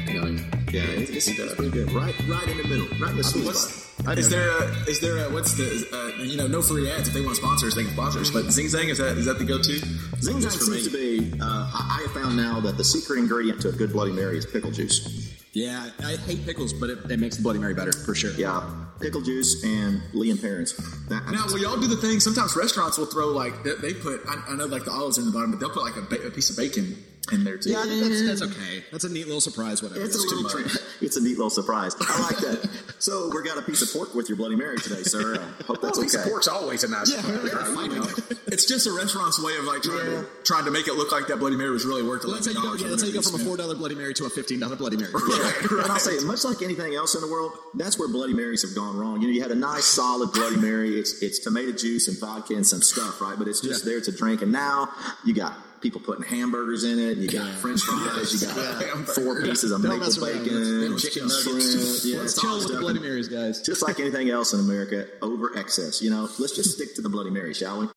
Yeah, it's, it's, it's pretty good. Right, right in the middle, right in the sweet spot. is there a, is there a, what's the, uh, you know, no free ads if they want sponsors they can sponsor us, but Zing Zang, is that, is that the go-to? Zing Zang seems to be. Uh, I, I have found now that the secret ingredient to a good Bloody Mary is pickle juice. Yeah, I hate pickles, but it, it makes the Bloody Mary better, for sure. Yeah, pickle juice and Lea and Perrins. That, Now, will y'all do the thing? Sometimes restaurants will throw like they, they put. I, I know like the olives in the bottom, but they'll put like a, ba- a piece of bacon in there too. Yeah, I think that's, that's mm-hmm. okay. That's a neat little surprise. Whatever. It's a too little much. It's a neat little surprise. I like that. so we got a piece of pork with your Bloody Mary today, sir. I hope that's Piece of okay. pork's always a nice Yeah, right? It's just a restaurant's way of like trying to trying to make it look like that Bloody Mary was really worth Well, that's how you go. Yeah, that's how you go from a four dollar Bloody Mary to a fifteen dollar Bloody Mary. And I'll say, much like anything else in the world, that's where Bloody Marys have gone wrong. You know, you had a nice, solid Bloody Mary. It's it's tomato juice and vodka and some stuff, right? But it's just there to drink. And now you got people putting hamburgers in it. You got [laughs] French fries. You got four pieces of Don't maple bacon, chicken nuggets. [laughs] Yeah, Let's it's chill with the. Bloody Marys, guys. Just like anything else in America, over excess. You know, let's just stick to the Bloody Mary, shall we?